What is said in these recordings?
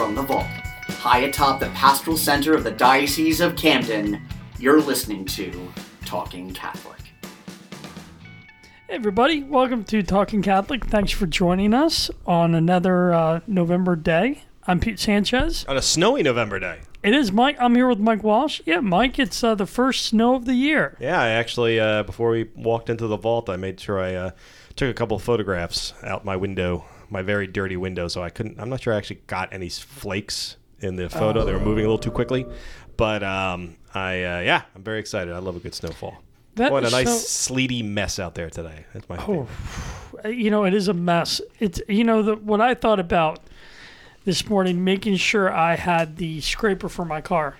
from the vault, high atop the pastoral center of the Diocese of Camden, you're listening to Talking Catholic. Hey everybody, welcome to Talking Catholic. Thanks for joining us on another uh, November day. I'm Pete Sanchez. On a snowy November day. It is Mike. I'm here with Mike Walsh. Yeah, Mike, it's uh, the first snow of the year. Yeah, I actually, uh, before we walked into the vault, I made sure I uh, took a couple of photographs out my window, my very dirty window, so I couldn't, I'm not sure I actually got any flakes in the photo. They were moving a little too quickly. But um, I, uh, yeah, I'm very excited. I love a good snowfall. That what a nice so- sleety mess out there today. That's my favorite. Uh, you know, it is a mess. It's you know the, what I thought about this morning, making sure I had the scraper for my car.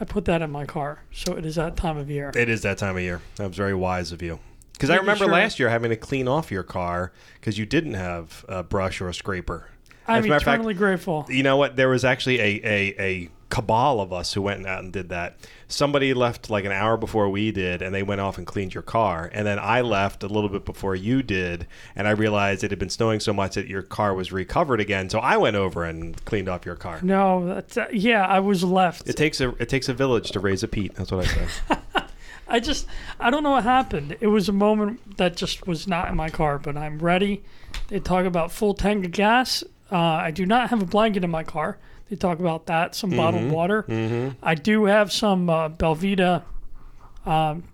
I put that in my car, so it is that time of year. It is that time of year. That was very wise of you. Because I remember sure- last year having to clean off your car because you didn't have a brush or a scraper. I'm As a matter of fact, eternally grateful. you know what? There was actually a, a, a cabal of us who went out and did that. Somebody left like an hour before we did, and they went off and cleaned your car. And then I left a little bit before you did, and I realized it had been snowing so much that your car was recovered again. So I went over and cleaned off your car. No, that's uh, yeah. I was left. It takes a it takes a village to raise a Pete. That's what I say. I just I don't know what happened. It was a moment that just was not in my car, but I'm ready. They talk about full tank of gas. Uh, I do not have a blanket in my car. They talk about that. Some bottled water. I do have some uh, Belvita um,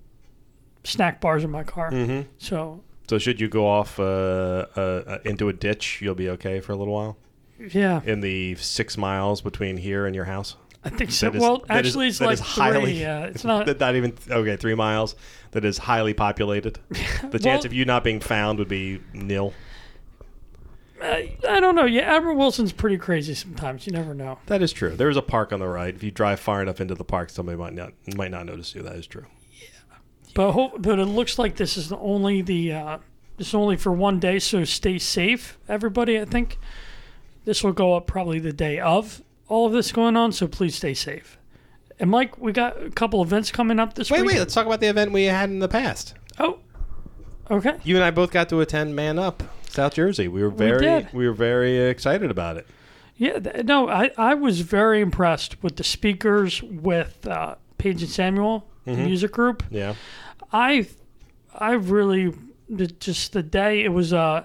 snack bars in my car. So so should you go off uh, uh, uh, into a ditch, you'll be okay for a little while yeah, in the six miles between here and your house. I think so. Is- well, that is- actually, it's like highly- three. Yeah, it's not. that not even okay three miles that is highly populated the chance of you not being found would be nil I, I don't know. Yeah, Admiral Wilson's pretty crazy sometimes. You never know. that is true there is a park on the right if you drive far enough into the park somebody might not might not notice you that is true Yeah, But ho- but it looks like this is the only the uh, this is only for one day, so stay safe, everybody. I think this will go up probably the day of all of this going on, so please stay safe. And Mike, we got a couple events coming up this wait week. wait wait, let's talk about the event we had in the past Oh, okay. you and i both got to attend man up south jersey we were very did. we were very excited about it Yeah, th- no, I, I was very impressed with the speakers, with uh, Paige and Samuel, the music group. yeah I I really the- just the day it was uh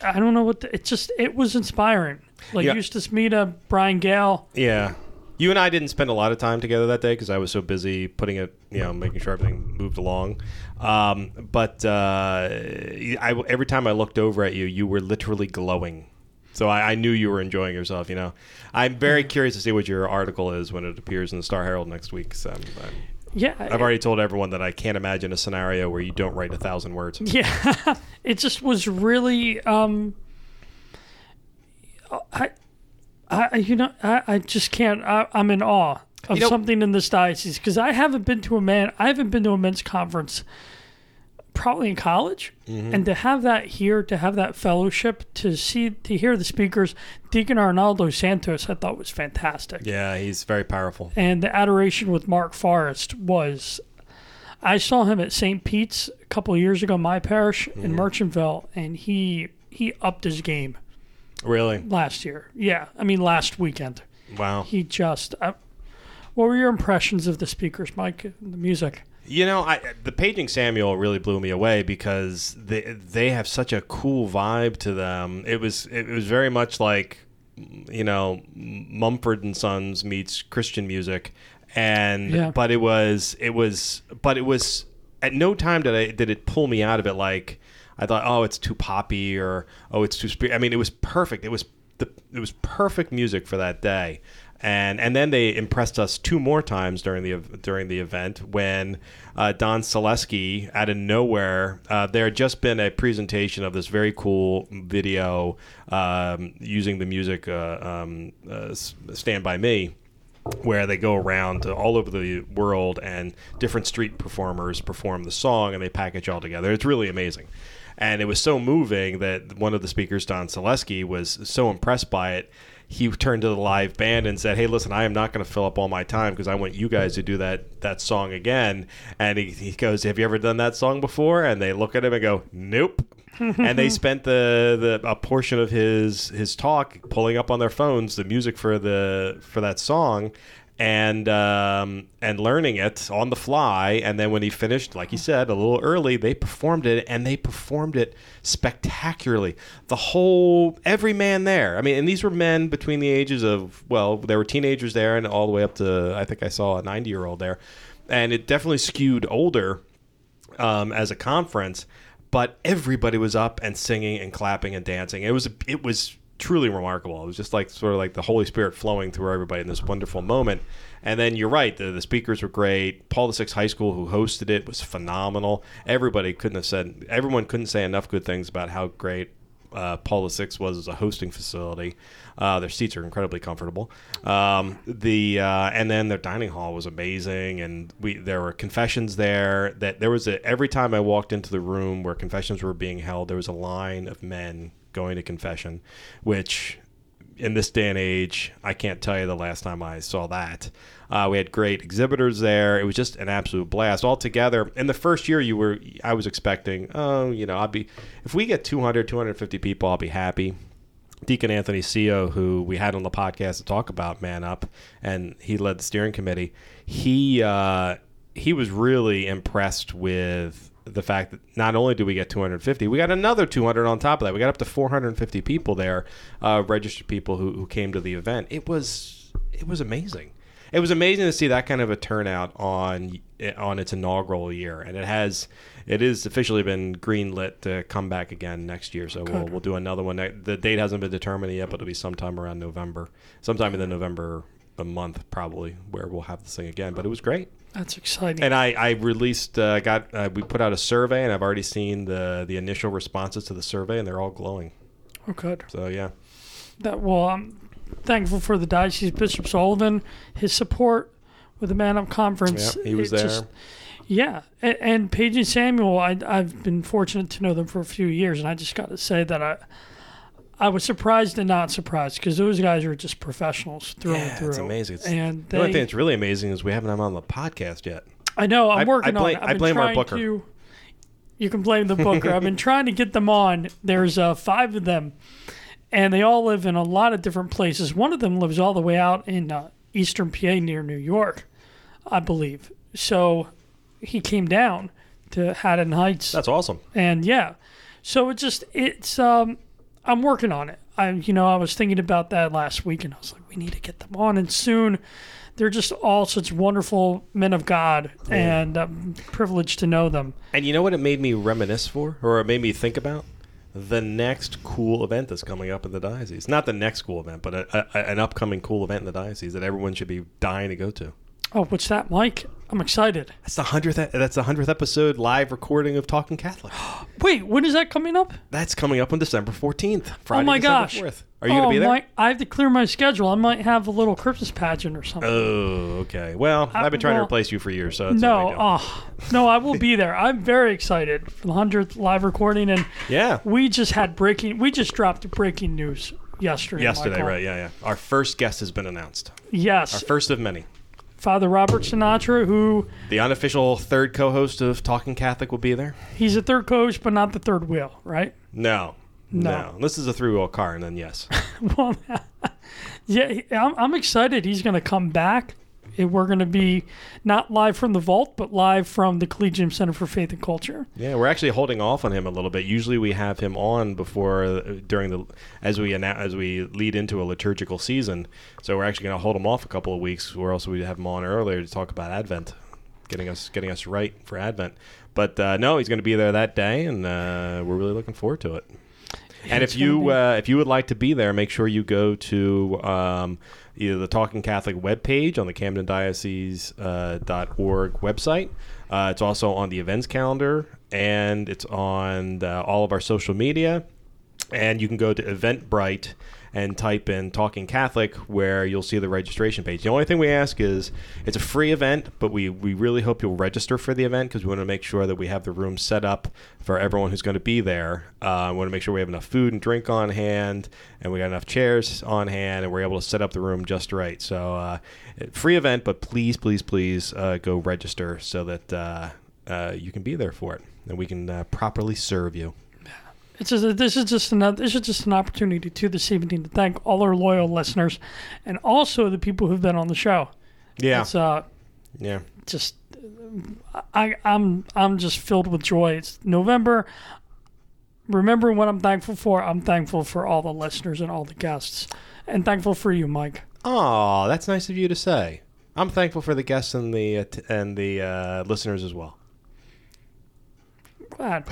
I don't know what the, it just it was inspiring. Like Yeah. Eustace Mita, Brian Gale. yeah you and I didn't spend a lot of time together that day because I was so busy putting it, you know, making sure everything moved along. Um, but uh, I, every time I looked over at you, you were literally glowing. So I, I knew you were enjoying yourself. You know, I'm very curious to see what your article is when it appears in the Star Herald next week. So I'm, I'm, Yeah, I've already told everyone that I can't imagine a scenario where you don't write a thousand words. yeah. it just was really um I I you know I, I just can't I, I'm in awe of You know- something in this diocese because I haven't been to a man I haven't been to a men's conference probably in college Mm-hmm. and to have that here to have that fellowship to see to hear the speakers deacon arnaldo santos i thought was fantastic Yeah, he's very powerful. and the adoration with mark forrest was i saw him at st pete's a couple of years ago my parish in Mm-hmm. merchantville and he he upped his game Really? last year yeah i mean last weekend Wow. he just uh, what were your impressions of the speakers mike the music You know, I, the paging Samuel really blew me away because they they have such a cool vibe to them. It was it was very much like you know Mumford and Sons meets Christian music, and Yeah. but it was it was but it was at no time did I did it pull me out of it like I thought oh it's too poppy or oh it's too spe-. I mean it was perfect. It was the it was perfect music for that day and and then they impressed us two more times during the during the event when uh, Don Selesky out of nowhere uh, there had just been a presentation of this very cool video um, using the music uh, um, uh, Stand by Me where they go around all over the world and different street performers perform the song and they package all together. It's really amazing. And it was so moving that one of the speakers, Don Selesky, was so impressed by it. He turned to the live band and said, "Hey, listen, I am not going to fill up all my time because I want you guys to do that that song again." And he, he goes, "Have you ever done that song before?" And they look at him and go, "Nope." and they spent the, the a portion of his his talk pulling up on their phones the music for the for that song and um, and learning it on the fly. And then when he finished, like he said, a little early, they performed it, and they performed it spectacularly. The whole every man there. I mean, and these were men between the ages of well, there were teenagers there, and all the way up to I think I saw a ninety year old there, and it definitely skewed older um, as a conference. But everybody was up and singing and clapping and dancing. It was it was truly remarkable. It was just like sort of like the Holy Spirit flowing through everybody in this wonderful moment. And then you're right, the, the speakers were great. Paul the VI High School, who hosted it, was phenomenal. Everybody couldn't have said, everyone couldn't say enough good things about how great uh, Paul VI was as a hosting facility. Uh, their seats are incredibly comfortable. Um, the uh, and then their dining hall was amazing, and we there were confessions there. That there was a every time I walked into the room where confessions were being held, there was a line of men going to confession, which in this day and age, I can't tell you the last time I saw that. Uh, we had great exhibitors there. It was just an absolute blast altogether. In the first year, you were I was expecting, oh, you know, I'll be if we get 200, 250 people, I'll be happy. Deacon Anthony Seo, who we had on the podcast to talk about Man Up, and he led the steering committee. He uh, he was really impressed with the fact that not only do we get 250, we got another 200 on top of that. We got up to 450 people there, uh, registered people who, who came to the event. It was it was amazing. It was amazing to see that kind of a turnout on on its inaugural year, and it has it is officially been greenlit to come back again next year. So we'll, we'll do another one. The date hasn't been determined yet, but it'll be sometime around November, sometime in the November a month probably, where we'll have this thing again. But it was great. That's exciting. And I, I released, uh, got, uh, we put out a survey, and I've already seen the the initial responses to the survey, and they're all glowing. oh, good. So yeah, That well, I'm thankful for the diocese Bishop Sullivan, his support with the Man Up Conference. yeah, he was It there. just- yeah, and, and Paige and Samuel, I, I've been fortunate to know them for a few years, and I just got to say that I, I was surprised and not surprised because those guys are just professionals through and through. yeah, it's amazing. It's, And the only thing that's really amazing is we haven't had them on the podcast yet. I know I'm I- working I blame- on it. I've I blame our booker. To, you can blame the booker. I've been trying to get them on. There's uh, five of them, and they all live in a lot of different places. One of them lives all the way out in uh, eastern PA near New York, I believe. So he came down to Haddon Heights, That's awesome. and yeah, so it just it's um I'm working on it. I you know I was thinking about that last week, and I was like, we need to get them on, and soon. They're just all such wonderful men of God, and I'm privileged to know them. And you know what it made me reminisce for, or it made me think about? The next cool event that's coming up in the diocese. Not the next cool event, but a, a, an upcoming cool event in the diocese that everyone should be dying to go to. Oh, what's that, Mike? I'm excited. That's the hundredth. That's the hundredth episode live recording of Talking Catholic. Wait, when is that coming up? That's coming up on December fourteenth. Oh Friday, oh my December gosh! 4th. Are you oh, gonna be there? Mike, I have to clear my schedule. I might have a little Christmas pageant or something. Oh, okay. Well, I- I've been trying to replace you for years, so that's no, no. oh, no, I will be there. I'm very excited for the hundredth live recording, and yeah. we just had breaking. We just dropped breaking news yesterday. Yesterday, Michael. right? Yeah, yeah. Our first guest has been announced. Yes, our first of many. Father Robert Sinatra, who The unofficial third co-host of Talking Catholic will be there. he's a third coach, but not the third wheel, right? No. No. This is a three-wheel car, and then yes. well, yeah, I'm, I'm excited. He's going to come back. Eh, We're going to be not live from the vault, but live from the Collegium Center for Faith and Culture. Yeah, we're actually holding off on him a little bit. Usually, we have him on before uh, during the as we as we lead into a liturgical season. So we're actually going to hold him off a couple of weeks, or else we have him on earlier to talk about Advent, getting us getting us right for Advent. But uh, no, he's going to be there that day, and uh, we're really looking forward to it. and it's if you uh, if you would like to be there, make sure you go to um, either the Talking Catholic webpage on the Camden Diocese uh, website. Uh, it's also on the events calendar, and it's on uh, all of our social media. And you can go to Eventbrite and type in Talking Catholic, where you'll see the registration page. The only thing we ask is it's a free event, but we, we really hope you'll register for the event because we want to make sure that we have the room set up for everyone who's going to be there. Uh, we want to make sure we have enough food and drink on hand, and we got enough chairs on hand, and we're able to set up the room just right. So, uh, free event, but please, please, please uh, go register so that uh, uh, you can be there for it and we can uh, properly serve you. It's just, this is just another. This is just an opportunity to this evening to thank all our loyal listeners, and also the people who've been on the show. Yeah, It's uh, yeah. just I I'm I'm just filled with joy. It's November. Remember what I'm thankful for. I'm thankful for all the listeners and all the guests, and thankful for you, Mike. Oh, that's nice of you to say. I'm thankful for the guests and the uh, t- and the uh, listeners as well. Glad.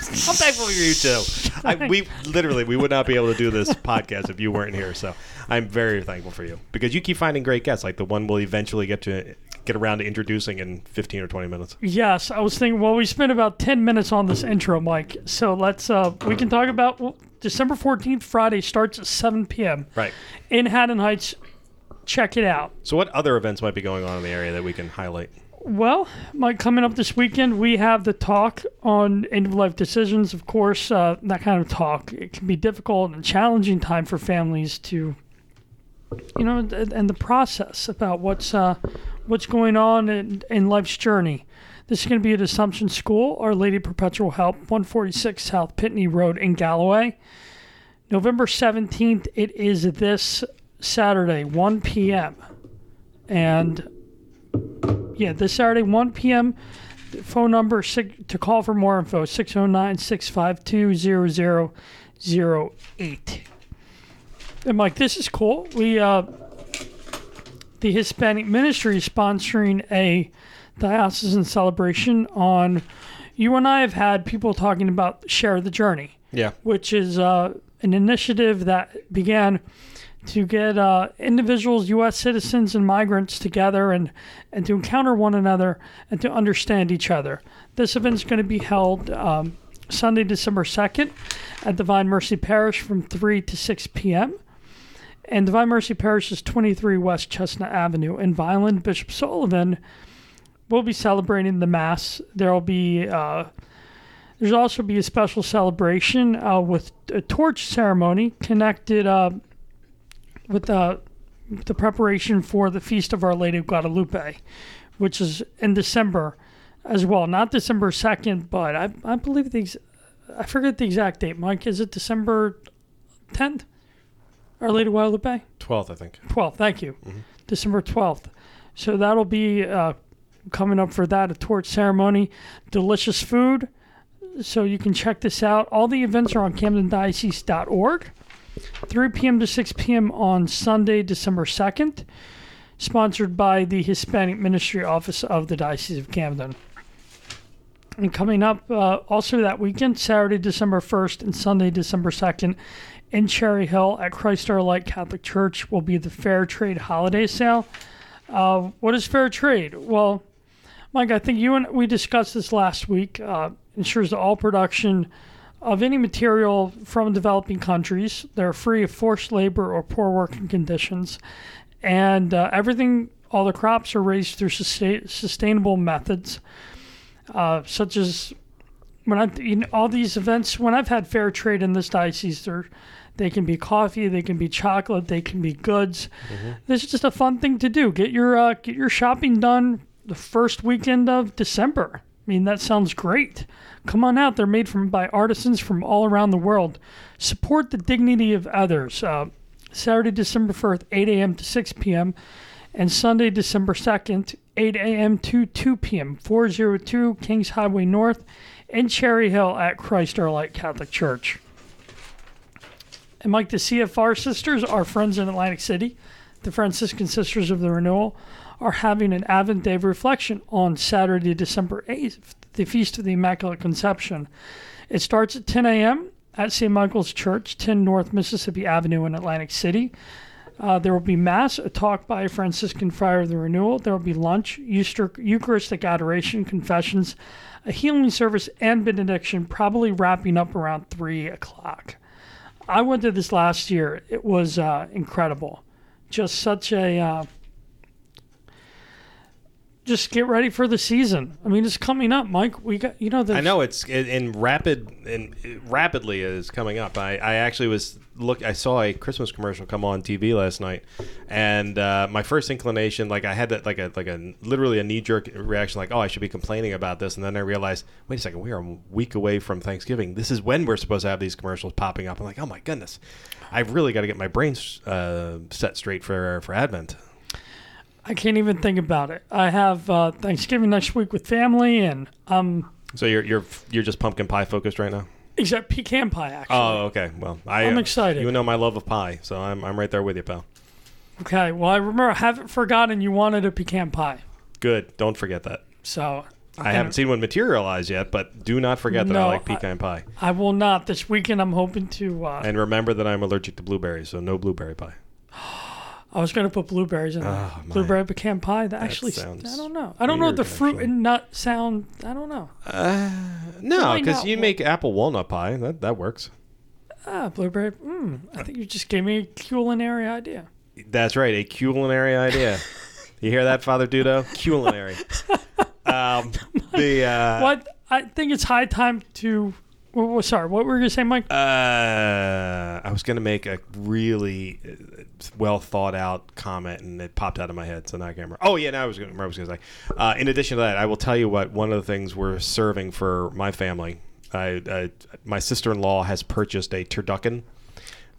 I'm thankful for you too. I, we literally we would not be able to do this podcast if you weren't here. So I'm very thankful for you because you keep finding great guests, like the one we'll eventually get to get around to introducing in 15 or 20 minutes. Yes, I was thinking. Well, we spent about ten minutes on this intro, Mike. So let's uh we can talk about well, December fourteenth, Friday starts at seven p.m. Right. in Haddon Heights. Check it out. So what other events might be going on in the area that we can highlight? Well, Mike, coming up this weekend, we have the talk on end of life decisions. Of course, uh, that kind of talk it can be difficult and challenging time for families to, you know, and, the process about what's uh, what's going on in, in life's journey. This is going to be at Assumption School, Our Lady Perpetual Help, 146 South Pitney Road in Galloway. November 17th, it is this Saturday, 1 p.m. And yeah, this Saturday, 1 p.m. Phone number six, to call for more info 609 652 0008. And Mike, this is cool. We, uh, the Hispanic Ministry is sponsoring a diocesan celebration on. You and I have had people talking about Share the Journey Yeah. which is uh, an initiative that began to get uh, individuals, U.S. citizens, and migrants together and, and to encounter one another and to understand each other. This event is going to be held um, Sunday, December 2nd at Divine Mercy Parish from 3 to 6 p.m. And Divine Mercy Parish is 23 West Chestnut Avenue in Vineland. Bishop Sullivan will be celebrating the Mass. There will be uh, there's also be a special celebration uh, with a torch ceremony connected uh, with uh, the preparation for the Feast of Our Lady of Guadalupe, which is in December as well. Not December 2nd, but I, I believe the ex- I forget the exact date. Mike, is it December 10th? Our Lady of Guadalupe? 12th, I think. 12th, thank you. December 12th. So that'll be uh, coming up for that, a torch ceremony. Delicious food. So you can check this out. All the events are on CamdenDiocese.org. 3 p.m. to 6 p.m. on Sunday, December 2nd. Sponsored by the Hispanic Ministry Office of the Diocese of Camden. And coming up uh, also that weekend, Saturday, December 1st and Sunday, December 2nd, in Cherry Hill at Christ Our Light Catholic Church will be the Fair Trade Holiday Sale. Uh, what is fair trade? Well, Mike, I think you and we discussed this last week. Uh, ensures that all production of any material from developing countries they're free of forced labor or poor working conditions, and uh, everything, all the crops are raised through sustain, sustainable methods, uh, such as when I know, all these events when I've had fair trade in this diocese, they're they can be coffee, they can be chocolate, they can be goods. This is just a fun thing to do. Get your uh, get your shopping done the first weekend of December. I mean, that sounds great. Come on out. They're made from by artisans from all around the world. Support the dignity of others. Uh, Saturday, December 4th, 8 a.m. to 6 p.m., and Sunday, December 2nd, 8 a.m. to 2 p.m., 402 Kings Highway North in Cherry Hill at Christ Our Light Catholic Church. And Mike, the CFR sisters, our friends in Atlantic City, the Franciscan Sisters of the Renewal, are having an Advent Day reflection on Saturday, December 8th, the Feast of the Immaculate Conception. It starts at 10 a.m. at St. Michael's Church, 10 North Mississippi Avenue in Atlantic City. Uh, there will be Mass, a talk by a Franciscan Friar of the Renewal. There will be lunch, Euchar- Eucharistic adoration, confessions, a healing service, and benediction, probably wrapping up around 3 o'clock. I went to this last year. It was uh, incredible. Just such a uh, just get ready for the season. I mean, it's coming up, Mike. We got you know I know it's in, in rapid and rapidly is coming up. I, I actually was look. I saw a Christmas commercial come on TV last night, and uh, my first inclination, like I had that like a like a literally a knee jerk reaction, like oh I should be complaining about this, and then I realized wait a second, we are a week away from Thanksgiving. This is when we're supposed to have these commercials popping up. I'm like oh my goodness, I've really got to get my brains uh, set straight for for Advent. I can't even think about it. I have uh, Thanksgiving next week with family, and um, So you're you're you're just pumpkin pie focused right now. except pecan pie actually. Oh, okay. Well, I, I'm uh, excited. You know my love of pie, so I'm, I'm right there with you, pal. Okay. Well, I remember I haven't forgotten you wanted a pecan pie, Good. Don't forget that. so I haven't seen one materialize yet, but do not forget that I like pecan pie. I will not this weekend. I'm hoping to. Uh, And remember that I'm allergic to blueberries, so no blueberry pie. I was going to put blueberries in there. Oh, my. blueberry pecan pie. That, actually, sounds I don't know. I don't know what the fruit actually. and nut sound. I don't know. No, because you make apple walnut pie. That that works. Ah, blueberry. Mm, I think you just gave me a culinary idea. That's right, a culinary idea. you hear that, Father Dudo? Culinary. um, the uh, what? I think it's high time to. Well, sorry, what were you going to say, Mike? Uh, I was going to make a really uh, well thought out comment, and it popped out of my head, so now I can't remember. Oh yeah, now I was going to. I was going to say. Uh, in addition to that, I will tell you what. One of the things we're serving for my family, I, I my sister in law has purchased a turducken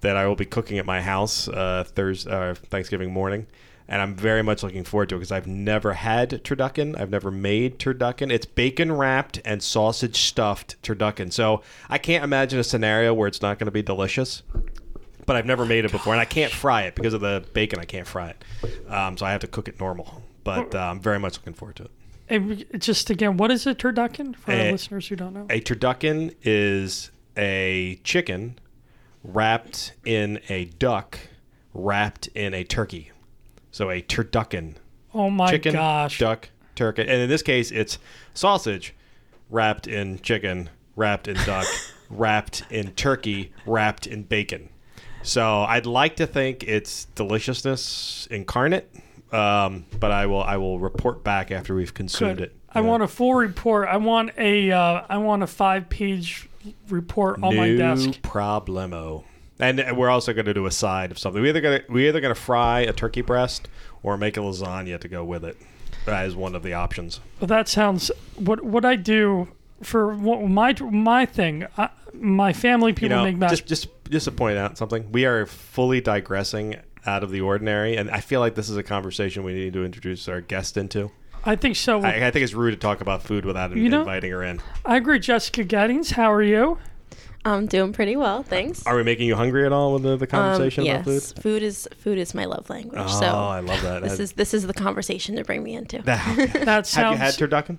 that I will be cooking at my house uh, Thursday, uh, Thanksgiving morning. And I'm very much looking forward to it because I've never had turducken. I've never made turducken. It's bacon wrapped and sausage stuffed turducken. So I can't imagine a scenario where it's not going to be delicious. But I've never made it before, and I can't fry it because of the bacon. I can't fry it, um, so I have to cook it normal. But uh, I'm very much looking forward to it. And just again, what is a turducken for our Eh, listeners who don't know? A turducken is a chicken wrapped in a duck, wrapped in a turkey. So a turducken, oh my chicken, gosh! duck, turkey, and in this case, it's sausage wrapped in chicken, wrapped in duck, wrapped in turkey, wrapped in bacon. So I'd like to think it's deliciousness incarnate, um, but I will I will report back after we've consumed Good. it. I want a full report. I want a. Uh, I want a five-page report on no my desk. problemo. And we're also going to do a side of something. We either going to we either going to fry a turkey breast or make a lasagna to go with it. Uh, that is one of the options. Well, that sounds. What what I do for what, my my thing. I, my family You people know, make mashed. just just just to point out something, we are fully digressing out of the ordinary, and I feel like this is a conversation we need to introduce our guest into. I think so. I, I, I think it's rude to talk about food without You know- inviting her in. I agree, Jessica Gettings. How are you? I'm doing pretty well, thanks. Are we making you hungry at all with the, the Um, conversation yes, about food? food is food is my love language. Oh, so I love that. this is this is the conversation to bring me into. That Have sounds. you had turducken?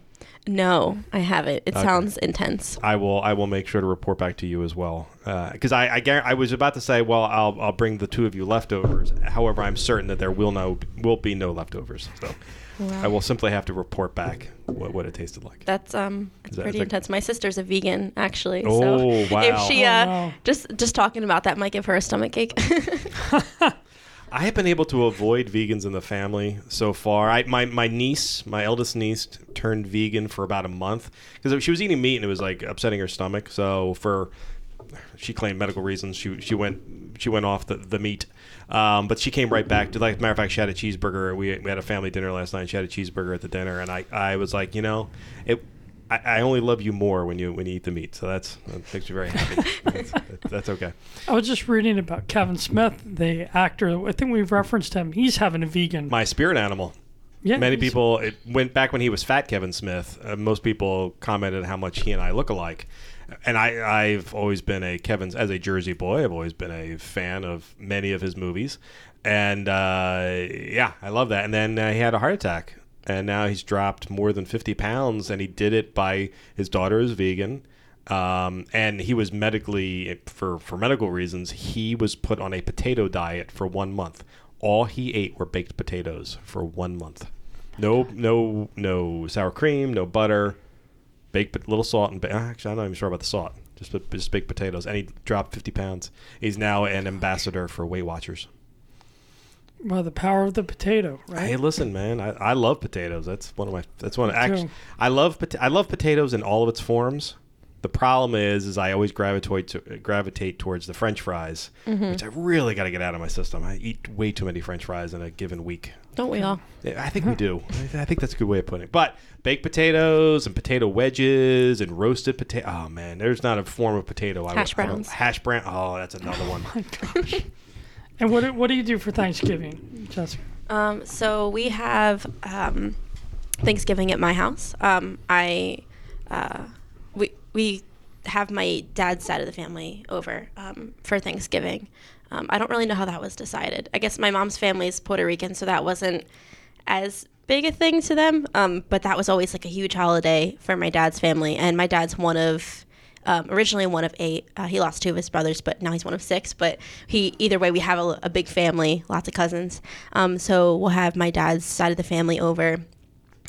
no, I haven't. It Okay. sounds intense. I will. I will make sure to report back to you as well. Because I, I, guar- I was about to say, well, I'll, I'll bring the two of you leftovers. However, I'm certain that there will no will be no leftovers. So I will simply have to report back what, what it tasted like. That's um, it's Is that- pretty that- intense. My sister's a vegan, actually. Oh, so wow. If she Oh, uh, no. just just talking about that might give her a stomach ache. I have been able to avoid vegans in the family so far. I, my, my niece, my eldest niece, turned vegan for about a month because she was eating meat and it was like upsetting her stomach. So for she claimed medical reasons, she she went she went off the, the meat. Um, but she came right back. To, like a matter of fact, she had a cheeseburger. We, we had a family dinner last night. She had a cheeseburger at the dinner, and I, I was like, you know, it. I, I only love you more when you when you eat the meat. So that's that makes me very happy. that's, that's okay. I was just reading about Kevin Smith, the actor. I think we've referenced him. He's having a vegan. My spirit animal. yeah, Many people it went back when he was fat Kevin Smith. Uh, most people commented how much he and I look alike, and I I've always been a Kevin's as a Jersey boy. I've always been a fan of many of his movies, and uh, yeah, I love that. And then uh, he had a heart attack, and now he's dropped more than fifty pounds, and he did it by his daughter is vegan. Um, and he was medically for for medical reasons he was put on a potato diet for one month all he ate were baked potatoes for one month. No, no, no sour cream, no butter, baked little salt and ah, actually I'm not even sure about the salt. Just just baked potatoes, and he dropped 50 pounds. He's now an ambassador for Weight Watchers. Well, the power of the potato, right? Hey, listen, man. I, I love potatoes. That's one of my. That's one. Of, actually. I love I love potatoes in all of its forms. The problem is, is I always gravitate to, gravitate towards the French fries, which I really got to get out of my system. I eat way too many French fries in a given week. Don't we all? I think we do. I think that's a good way of putting it. But baked potatoes and potato wedges and roasted potato. Oh man, there's not a form of potato. I Hash would- I don't- browns. Hash brown. Oh, that's another one. And what do- what do you do for Thanksgiving, Jessica? Um, so we have um, Thanksgiving at my house. Um, I uh, we have my dad's side of the family over um, for Thanksgiving. Um, I don't really know how that was decided. I guess my mom's family is Puerto Rican, so that wasn't as big a thing to them. Um, but that was always like a huge holiday for my dad's family, and my dad's one of um, originally one of eight. Uh, he lost two of his brothers, but now he's one of six. But he either way, we have a, a big family, lots of cousins. Um, so we'll have my dad's side of the family over.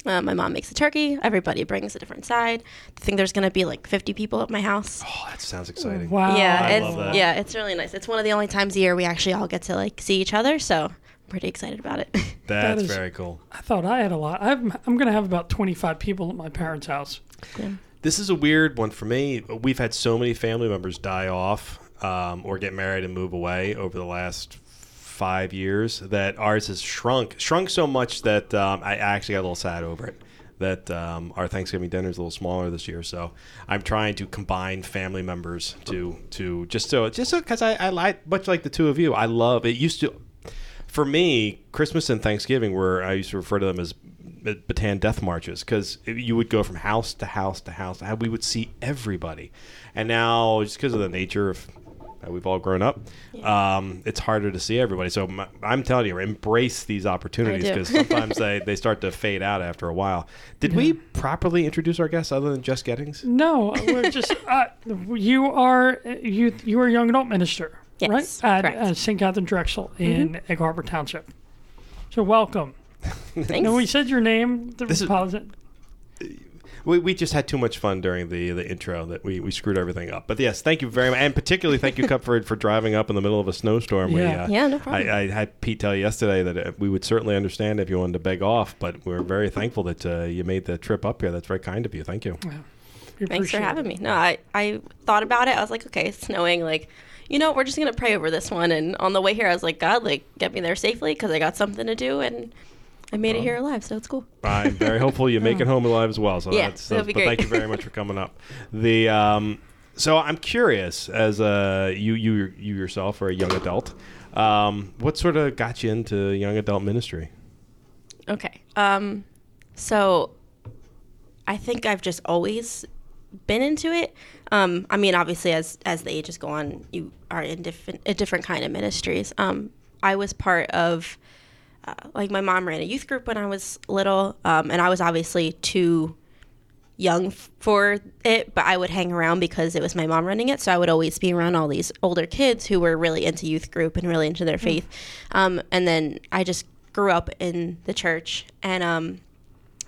Uh, my mom makes a turkey. Everybody brings a different side. I think there's gonna be like 50 people at my house. Oh, that sounds exciting. Wow. yeah, I it's, love that. yeah, it's really nice. It's one of the only times a year we actually all get to like see each other. So I'm pretty excited about it. That's is- very cool. I thought I had a lot. I'm I'm gonna have about 25 people at my parents' house. This is a weird one for me. We've had so many family members die off um, or get married and move away over the last five years that ours has shrunk, shrunk so much that um, I actually got a little sad over it. That um, our Thanksgiving dinner is a little smaller this year, so I'm trying to combine family members to to just so just because I, I like much like the two of you, I love it. Used to for me, Christmas and Thanksgiving were I used to refer to them as Bataan death marches because you would go from house to house to house. and We would see everybody, and now just because of the nature of we've all grown up, um, it's harder to see everybody. So I'm telling you, embrace these opportunities because sometimes they, they start to fade out after a while. Did we properly introduce our guests other than Jess Gettings? No, we're just uh, you are you you are a young adult minister, Yes, right? At uh, St. Katharine Drexel in Egg Harbor Township. So welcome. Thanks. No, we said your name. The This is- apology- We, we just had too much fun during the, the intro that we, we screwed everything up. But yes, thank you very much. And particularly thank you, Cupford, for driving up in the middle of a snowstorm. We, Yeah. uh, Yeah, no problem. I, I had Pete tell you yesterday that uh, we would certainly understand if you wanted to beg off, but we're very thankful that uh, you made the trip up here. That's very kind of you. Thank you. We Thanks for having it. me. No, I, I thought about it. I was like, okay, it's snowing. Like, you know, we're just gonna pray over this one. And on the way here, I was like, God, like, get me there safely because I got something to do, and I made it here alive, so it's cool. I'm very hopeful you make it home alive as well. So Yeah, that's, that'll be but great. thank you very much for coming up. The um, so I'm curious as uh, you you you yourself are a young adult. Um, what sort of got you into young adult ministry? Okay. Um, so I think I've just always been into it. Um, I mean, obviously, as as the ages go on, you are in different a different kind of ministries. Um, I was part of uh, like my mom ran a youth group when I was little, um, and I was obviously too young f- for it, but I would hang around because it was my mom running it. So I would always be around all these older kids who were really into youth group and really into their faith. Um, and then I just grew up in the church, and um,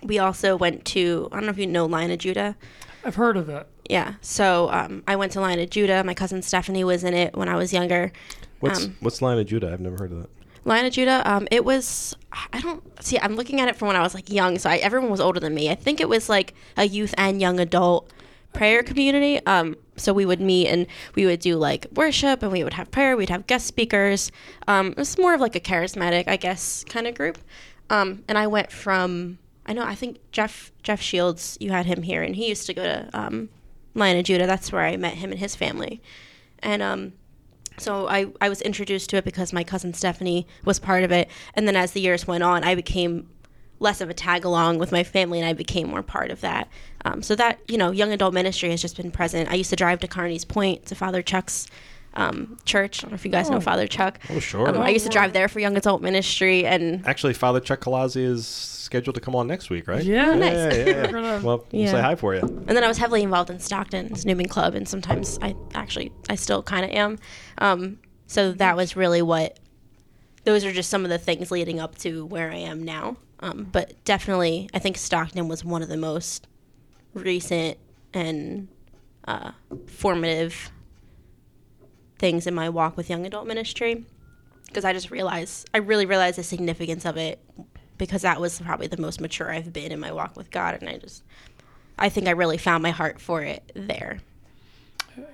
we also went to I don't know if you know Lion of Judah. I've heard of it. Yeah, so um, I went to Lion of Judah. My cousin Stephanie was in it when I was younger. What's Um, what's Lion of Judah? I've never heard of that. Lion of Judah. Um, it was I don't see. I'm looking at it from when I was like young, so I, everyone was older than me. I think it was like a youth and young adult prayer community. Um, so we would meet and we would do like worship and we would have prayer. We'd have guest speakers. Um, it was more of like a charismatic, I guess, kind of group. Um, and I went from I know I think Jeff Jeff Shields. You had him here, and he used to go to um, Lion of Judah. That's where I met him and his family. And um, so I, I was introduced to it because my cousin Stephanie was part of it. And then as the years went on, I became less of a tag along with my family and I became more part of that. Um, so that, you know, young adult ministry has just been present. I used to drive to Carney's Point to Father Chuck's um, church. I don't know if you guys know Father Chuck. Oh, sure. Um, I used to drive there for young adult ministry and Actually, Father Chuck Colazzi is scheduled to come on next week, right? Yeah. nice. yeah, yeah, yeah. Gonna- Well, we'll Yeah. say hi for you. and then I was heavily involved in Stockton's Newman Club, and sometimes I actually I still kind of am. Um, so that was really what. Those are just some of the things leading up to where I am now. Um, but definitely, I think Stockton was one of the most recent and uh, formative things in my walk with young adult ministry. because I just realized I really realized the significance of it because that was probably the most mature I've been in my walk with God, and I just I think I really found my heart for it there.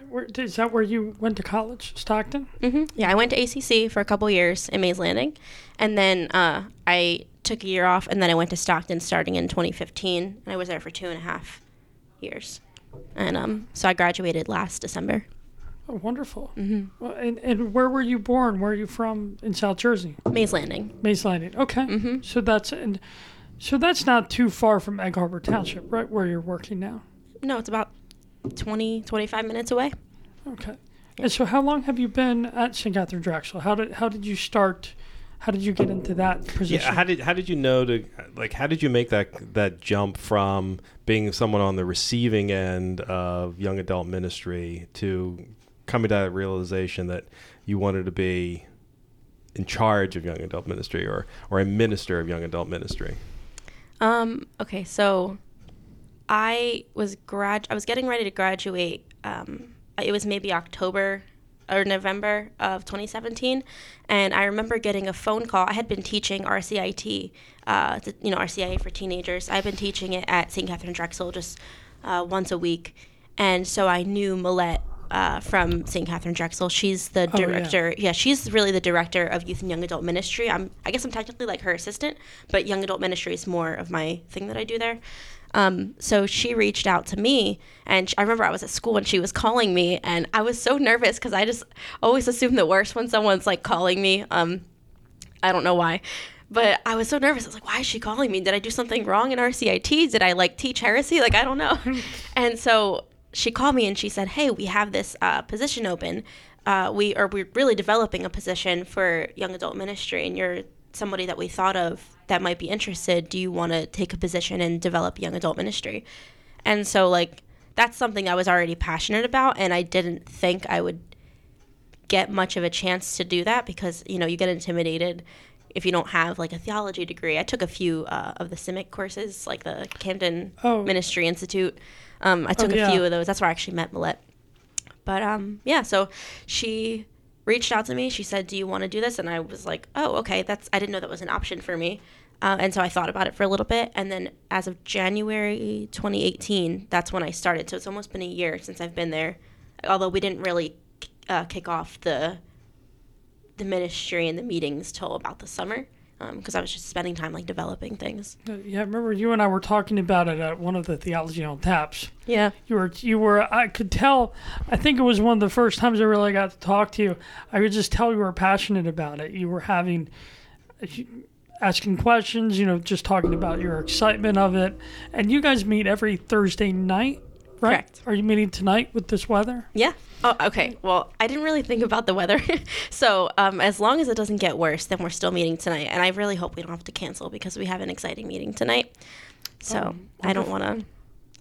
Where, is that where you went to college, Stockton? hmm Yeah, I went to ACC for a couple years in Mays Landing, and then uh, I took a year off, and then I went to Stockton starting in 2015, and I was there for two and a half years, and um, so I graduated last December. Oh, wonderful. Mm-hmm. Well, and, and where were you born? Where are you from in South Jersey? Mays Landing. Mays Landing. Okay. Mm-hmm. So that's and so that's not too far from Egg Harbor Township, right where you're working now. No, it's about 20, 25 minutes away. Okay. And so, how long have you been at St. Katharine Drexel? How did how did you start? How did you get into that position? Yeah, how did how did you know to like how did you make that that jump from being someone on the receiving end of young adult ministry to coming to that realization that you wanted to be in charge of young adult ministry or or a minister of young adult ministry? Um, okay, so I was grad I was getting ready to graduate. Um, it was maybe October or November of 2017, and I remember getting a phone call. I had been teaching RCIT, uh, the, you know, RCIA for teenagers. I've been teaching it at St. Katharine Drexel just uh, once a week, and so I knew Millette uh, from St. Katharine Drexel. She's the Oh, yeah. director. yeah. she's really the director of youth and young adult ministry. I'm, I guess I'm technically like her assistant, but young adult ministry is more of my thing that I do there. Um, so she reached out to me, and sh- I remember I was at school and she was calling me, and I was so nervous because I just always assume the worst when someone's like calling me. Um, I don't know why. But I was so nervous. I was like, why is she calling me? Did I do something wrong in RCIT? Did I like teach heresy? Like, I don't know. and so she called me and she said, hey, we have this uh, position open. Uh, we are we're really developing a position for young adult ministry, and you're somebody that we thought of that might be interested. Do you want to take a position and develop young adult ministry? And so, like, that's something I was already passionate about, and I didn't think I would get much of a chance to do that because you know you get intimidated if you don't have like a theology degree. I took a few uh, of the CIMIC courses, like the Camden Oh. Ministry Institute. Um, I took yeah. a few of those. That's where I actually met Millette. But um, yeah, so she reached out to me. She said, "Do you want to do this?" And I was like, "Oh, okay. That's I didn't know that was an option for me." Uh, and so I thought about it for a little bit, and then as of January 2018, that's when I started. So it's almost been a year since I've been there. Although we didn't really uh, kick off the the ministry and the meetings till about the summer, because I was just spending time like developing things. Uh, yeah, I remember you and I were talking about it at one of the theology on taps. Yeah. You were, you were. I could tell. I think it was one of the first times I really got to talk to you. I could just tell you were passionate about it. You were having, asking questions. You know, just talking about your excitement of it. And you guys meet every Thursday night, right? Correct. Are you meeting tonight with this weather? Yeah. Oh, okay. Well, I didn't really think about the weather. so, um, as long as it doesn't get worse, then we're still meeting tonight. And I really hope we don't have to cancel because we have an exciting meeting tonight. So, I don't want to.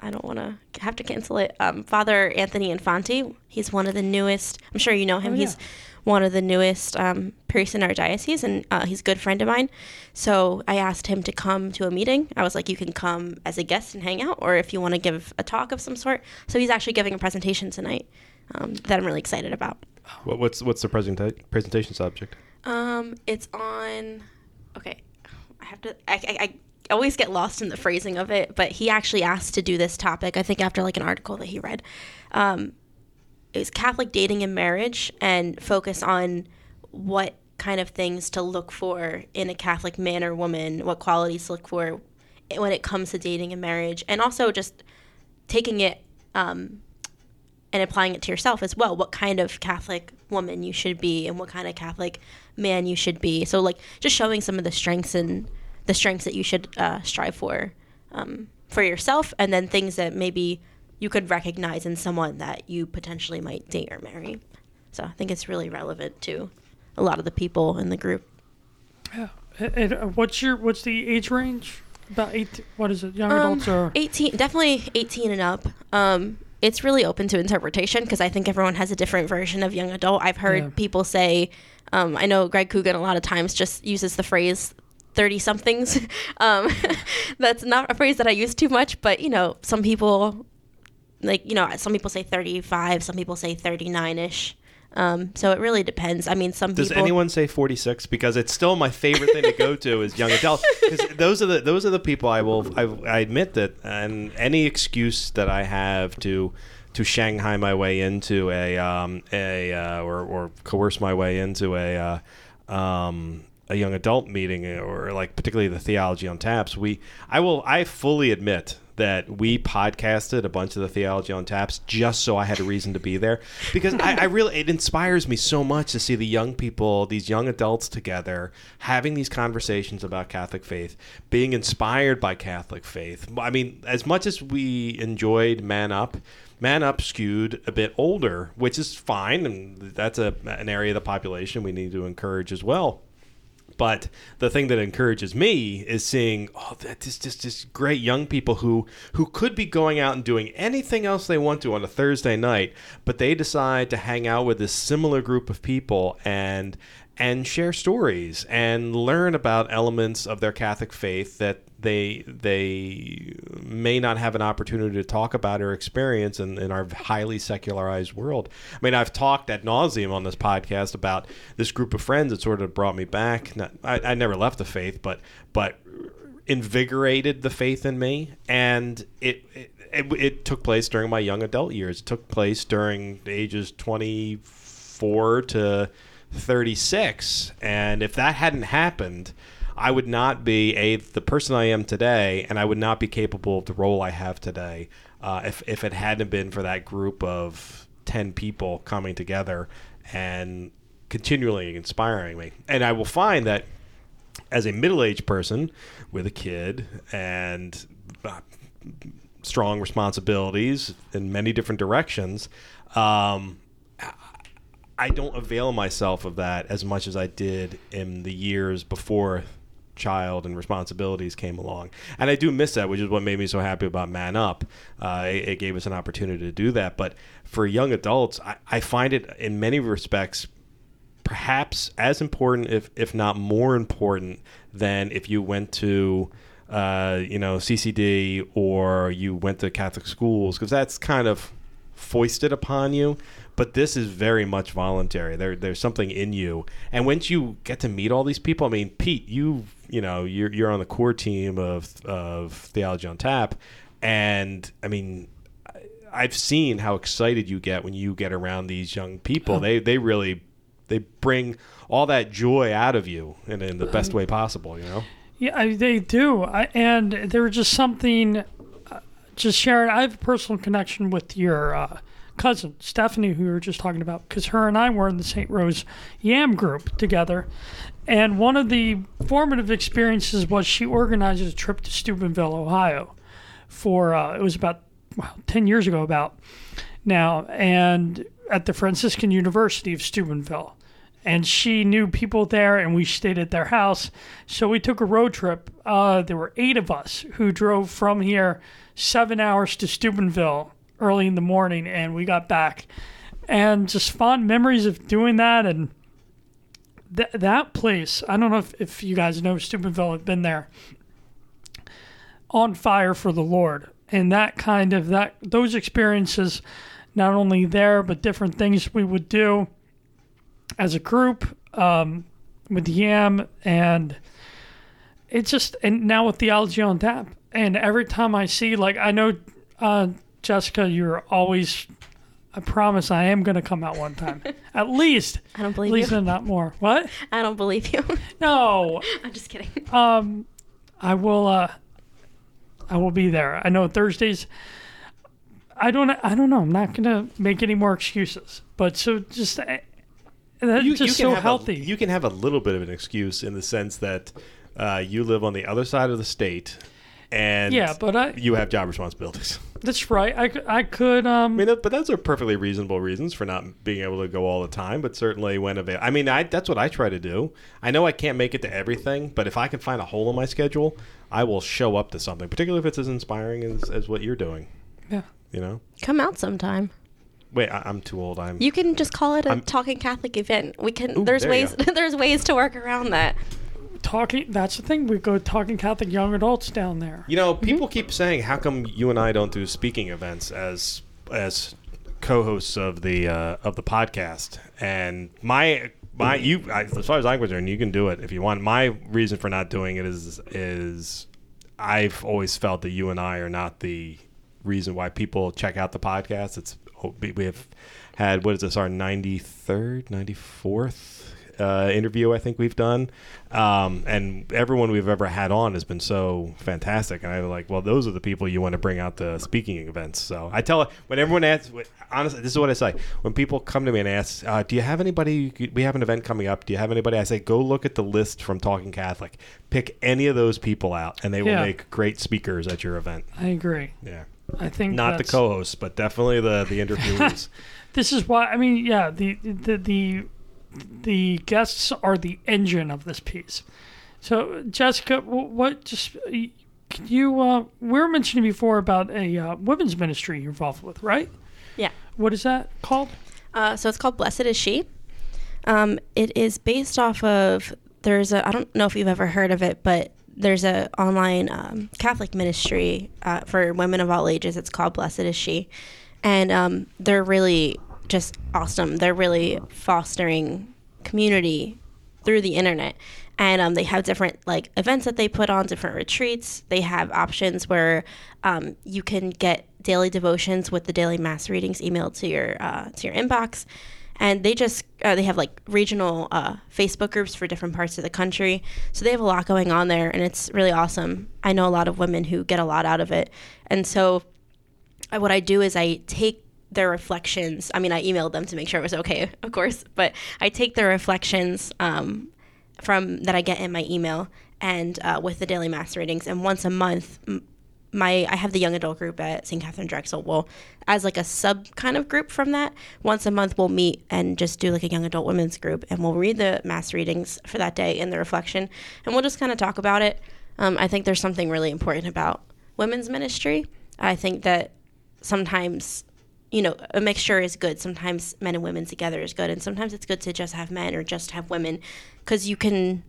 I don't want to have to cancel it. Um, Father Anthony Infante, he's one of the newest. I'm sure you know him. Oh, yeah. He's one of the newest um, priests in our diocese, and uh, he's a good friend of mine. So I asked him to come to a meeting. I was like, you can come as a guest and hang out, or if you want to give a talk of some sort. So he's actually giving a presentation tonight um, that I'm really excited about. What, what's what's the presenta- presentation subject? Um, it's on. Okay, I have to. I, I, I always get lost in the phrasing of it, but he actually asked to do this topic. I think after like an article that he read. Um, it was Catholic dating and marriage, and focus on what kind of things to look for in a Catholic man or woman, what qualities to look for when it comes to dating and marriage, and also just taking it um, and applying it to yourself as well. What kind of Catholic woman you should be, and what kind of Catholic man you should be. So, like, just showing some of the strengths and the strengths that you should uh, strive for um, for yourself, and then things that maybe you could recognize in someone that you potentially might date or marry. So, I think it's really relevant to a lot of the people in the group. And, and, uh, what's your what's the age range? About eight. What is it? Young Um, adults or 18 definitely 18 and up um it's really open to interpretation because i think everyone has a different version of young adult. I've heard Yeah. people say um, i know greg coogan a lot of times just uses the phrase 30 somethings um, that's not a phrase that i use too much but you know some people like you know some people say 35 some people say 39ish Um, so it really depends. I mean, some Does people. anyone say 46? Because it's still my favorite thing to go to is young adults. Because those are the those are the people I will I, I admit that and any excuse that I have to to Shanghai my way into a um, a uh, or or coerce my way into a uh, um, a young adult meeting or like particularly the theology on taps. We I will I fully admit that we podcasted a bunch of the theology on taps just so I had a reason to be there because I, I really it inspires me so much to see the young people, these young adults together having these conversations about Catholic faith, being inspired by Catholic faith. I mean, as much as we enjoyed Man Up. Man Up skewed a bit older, which is fine, and that's a, an area of the population we need to encourage as well. But the thing that encourages me is seeing oh that is just just great young people who who could be going out and doing anything else they want to on a Thursday night, but they decide to hang out with this similar group of people and and share stories and learn about elements of their Catholic faith that they they may not have an opportunity to talk about or experience in, in our highly secularized world. I mean, I've talked at nauseum on this podcast about this group of friends that sort of brought me back. Not, I, I never left the faith, but but invigorated the faith in me, and it, it it, it took place during my young adult years. It took place during ages twenty four to 36 and if that hadn't happened i would not be a the person i am today and i would not be capable of the role i have today uh, if, if it hadn't been for that group of 10 people coming together and continually inspiring me. And i will find that as a middle-aged person with a kid and uh, strong responsibilities in many different directions um, I don't avail myself of that as much as I did in the years before child and responsibilities came along. And I do miss that, which is what made me so happy about Man Up. Uh, it, it, gave us an opportunity to do that. But for young adults, I, I find it in many respects perhaps as important, if, if not more important, than if you went to. Uh, you know, CCD or you went to Catholic schools because that's kind of foisted upon you but this is very much voluntary. There, there's something in you, and once you get to meet all these people, I mean, Pete, you, you know, you're you're on the core team of of Theology on Tap, and I mean, I've seen how excited you get when you get around these young people. Oh. They they really they bring all that joy out of you in, in the best way possible. You know. Yeah, they do, I, and there was just something. Uh, just Sharon, I have a personal connection with your. Uh, cousin, Stephanie, who we were just talking about, because her and I were in the St. Rose Yam group together. And one of the formative experiences was she organized a trip to Steubenville, Ohio, for uh, it was about well, 10 years ago, about now, and at the Franciscan University of Steubenville. And she knew people there, and we stayed at their house. So we took a road trip. Uh, there were eight of us who drove from here seven hours to Steubenville early in the morning and we got back. And just fond memories of doing that and th- that place. I don't know if, if you guys know Steubenville have been there. On fire for the Lord. And that kind of that those experiences not only there but different things we would do as a group um, with Yam and it's just and now with theology on tap and every time I see like I know uh, Jessica, you're always. I promise I am going to come out one time. At least. I don't believe at least you. not more. What? I don't believe you. No. I'm just kidding. Um, I will. Uh, I will be there. I know Thursdays. I don't. I don't know. I'm not going to make any more excuses. But so just. Uh, that's you, just you so healthy. A, you can have a little bit of an excuse in the sense that uh, you live on the other side of the state, and yeah, but I, you have job responsibilities. That's right. I, could- I could. Um, I mean, that, but those are perfectly reasonable reasons for not being able to go all the time. But certainly when available, I mean, I, that's what I try to do. I know I can't make it to everything, but if I can find a hole in my schedule, I will show up to something, particularly if it's as inspiring as, as what you're doing. yeah. You know? Come out sometime. Wait, I, I'm too old. I'm. You can just call it a I'm- talking Catholic event. We can. Ooh, there's there ways. there's ways to work around that. Talking. That's the thing. We go talking Catholic young adults down there. You know, people keep saying, "How come you and I don't do speaking events as as co-hosts of the uh, of the podcast, and my my you I, as far as I'm concerned, you can do it if you want. My reason for not doing it is is I've always felt that you and I are not the reason why people check out the podcast. It's we have had what is this our 93rd 94th uh, interview I think we've done, um, and everyone we've ever had on has been so fantastic. And I'm like, well, those are the people you want to bring out to speaking events. So I tell when everyone asks, honestly, this is what I say when people come to me and ask, uh, "Do you have anybody? We have an event coming up. Do you have anybody?" I say, "Go look at the list from Talking Catholic. Pick any of those people out, and they will Yeah. make great speakers at your event." I agree. Yeah, I think not the co-hosts, but definitely the the interviewees. This is why I mean, yeah, the the the the guests are the engine of this piece. So, Jessica, what just can you? Uh, we were mentioning before about a uh, women's ministry you're involved with, right? Yeah. What is that called? Uh, so it's called Blessed is She. Um, it is based off of there's a I don't know if you've ever heard of it, but there's a online um, Catholic ministry uh, for women of all ages. It's called Blessed is She, and um, they're really just awesome. They're really fostering community through the internet. And um, they have different like events that they put on different retreats. They have options where um, you can get daily devotions with the daily mass readings emailed to your uh, to your inbox. And they just uh, they have like regional uh, facebook groups for different parts of the country. So they have a lot going on there and it's really awesome. I know a lot of women who get a lot out of it. And so I- what I do is I take their reflections. I mean, I emailed them to make sure it was okay, of course, but I take their reflections um, from that I get in my email and uh, with the daily mass readings. And once a month, my I have the young adult group at St. Katharine Drexel. Well, as like a sub kind of group from that, once a month we'll meet and just do like a young adult women's group, and we'll read the mass readings for that day and the reflection, and we'll just kind of talk about it. Um, I think there's something really important about women's ministry. I think that sometimes you know a mixture is good sometimes men and women together is good and sometimes it's good to just have men or just have women because you can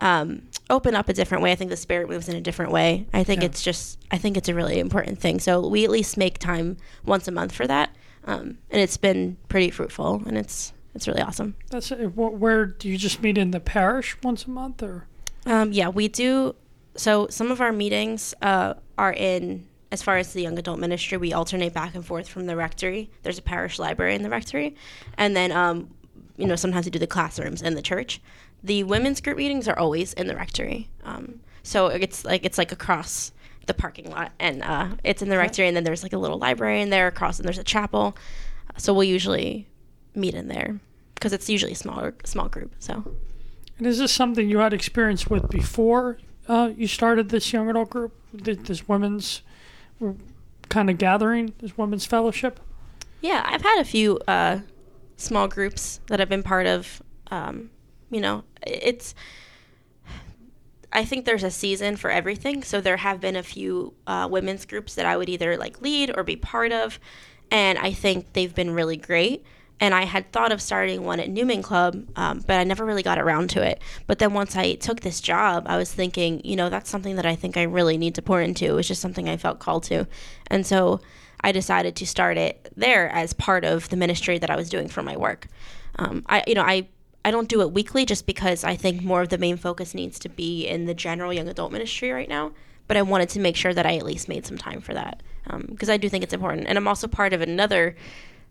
um, open up a different way i think the spirit moves in a different way i think Yeah. it's just i think it's a really important thing so we at least make time once a month for that um, and it's been pretty fruitful and it's it's really awesome That's it. Where do you just meet in the parish once a month, or Um, yeah, we do. So some of our meetings uh, are in, as far as the young adult ministry, we alternate back and forth from the rectory. There's a parish library in the rectory, and then um, you know sometimes we do the classrooms in the church. The women's group meetings are always in the rectory. Um, so it's like it's like across the parking lot, and uh, it's in the rectory, and then there's like a little library in there across, and there's a chapel. So we'll usually meet in there because it's usually a smaller small group. So. and is this something you had experience with before uh, you started this young adult group, th- this women's kind of gathering, this women's fellowship? Yeah, I've had a few uh, small groups that I've been part of. Um, you know, it's. I think there's a season for everything. So there have been a few uh, women's groups that I would either like lead or be part of, and I think they've been really great. And I had thought of starting one at Newman Club, um, but I never really got around to it. But then once I took this job, I was thinking, you know, that's something that I think I really need to pour into. It was just something I felt called to. And so I decided to start it there as part of the ministry that I was doing for my work. Um, I, you know, I I don't do it weekly just because I think more of the main focus needs to be in the general young adult ministry right now. But I wanted to make sure that I at least made some time for that because I do think it's important. And I'm also part of another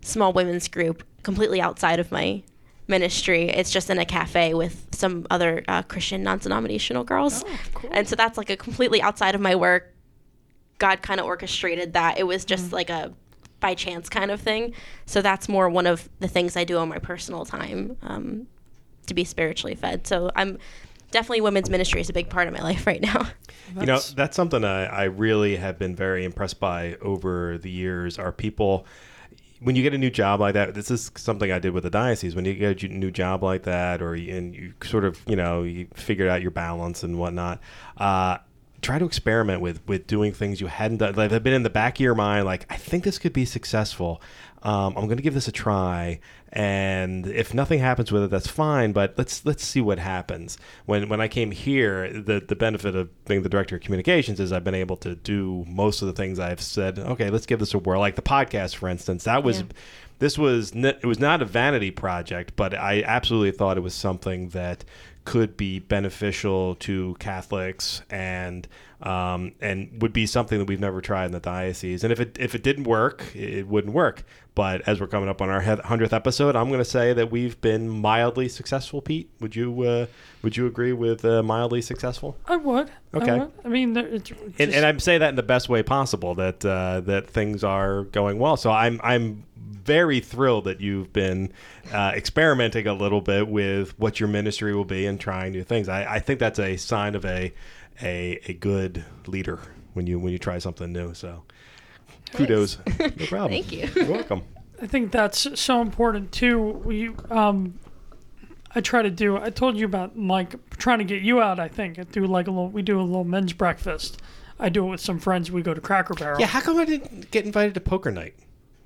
small women's group completely outside of my ministry. It's just in a cafe with some other uh, Christian non-denominational girls, and so that's like a completely outside of my work. God kind of orchestrated that. It was just like a by chance kind of thing. So that's more one of the things I do on my personal time um, to be spiritually fed. So I'm definitely women's ministry is a big part of my life right now. You know, that's something I, I really have been very impressed by over the years. Are people when you get a new job like that? This is something I did with the diocese. When you get a new job like that, or and you sort of you know you figured out your balance and whatnot. Uh, try to experiment with with doing things you hadn't done. Like they've been in the back of your mind. Like I think this could be successful. Um, I'm going to give this a try, and if nothing happens with it, that's fine. But let's let's see what happens. When when I came here, the the benefit of being the director of communications is I've been able to do most of the things I've said. Okay, let's give this a whirl. Like the podcast, for instance, that was. Yeah. This was it was not a vanity project, but I absolutely thought it was something that could be beneficial to Catholics and um, and would be something that we've never tried in the diocese. And if it if it didn't work, it wouldn't work. But as we're coming up on our hundredth episode, I'm going to say that we've been mildly successful. Pete, would you uh, would you agree with uh, mildly successful? I would. Okay. I, would. I mean, it's And, just- and I say that in the best way possible. That uh, that things are going well. So I'm I'm very thrilled that you've been uh, experimenting a little bit with what your ministry will be and trying new things. I, I think that's a sign of a, a a good leader when you when you try something new. So kudos. No problem. Thank you. You're welcome. I think that's so important too. We, um, I try to do. I told you about like trying to get you out. I think and do like a little. We do a little men's breakfast. I do it with some friends. We go to Cracker Barrel. Yeah, how come I didn't get invited to poker night?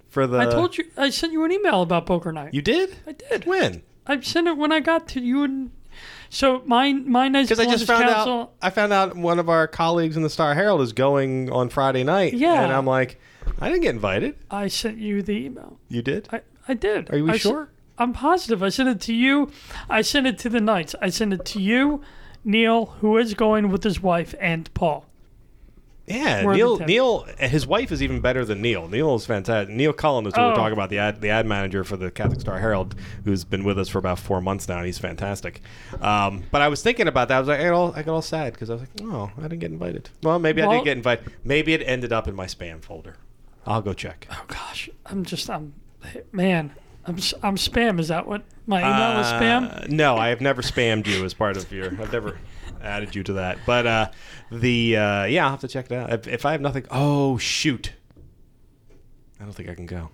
For the I told you. I sent you an email about poker night. you did. I did. When? I sent it when I got to you and. So my my nice Because I just found Council. out I found out one of our colleagues in the Star Herald is going on Friday night. Yeah. and I'm like, I didn't get invited. I sent you the email. You did? I, I did. Are you I sure? sen- I'm positive. I sent it to you. I sent it to the Knights. I sent it to you, Neil, who is going with his wife, and Paul. Yeah, We're Neil. Neil. His wife is even better than Neil. Neil is fantastic. Neil Cullen is we're Oh. talking about the ad, the ad manager for the Catholic Star Herald, who's been with us for about four months now. and He's fantastic. Um, but I was thinking about that. I was like, I got all, I got all sad because I was like, oh, I didn't get invited. Well, maybe I Well- did get invited. Maybe it ended up in my spam folder. I'll go check. Oh gosh, I'm just I'm man. I'm I'm spam. Is that what my email is? Spam. Uh, no, I have never spammed you as part of your. I've never added you to that. But uh, the uh, yeah, I'll have to check it out. If, if I have nothing, oh shoot, I don't think I can go.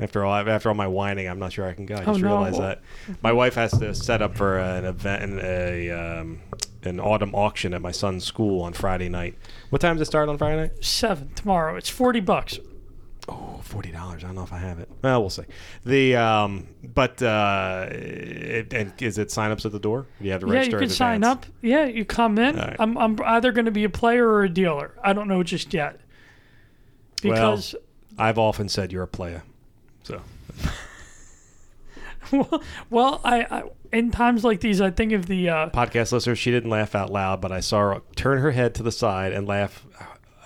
After all, after all my whining, I'm not sure I can go. I Oh, just no. realized that my wife has to set up for an event, an, a um, an autumn auction at my son's school on Friday night. What time does it start on Friday night? Seven tomorrow. It's forty bucks. Oh, forty dollars. I don't know if I have it. Well, we'll see. The um, but uh, it, and is it sign-ups at the door? Do you have to Yeah, register you in can sign up. Yeah, you come in. Right. I'm I'm either going to be a player or a dealer. I don't know just yet. Because I've often said you're a player. So well, I, I in times like these, I think of the uh, podcast listener, she didn't laugh out loud, but I saw her turn her head to the side and laugh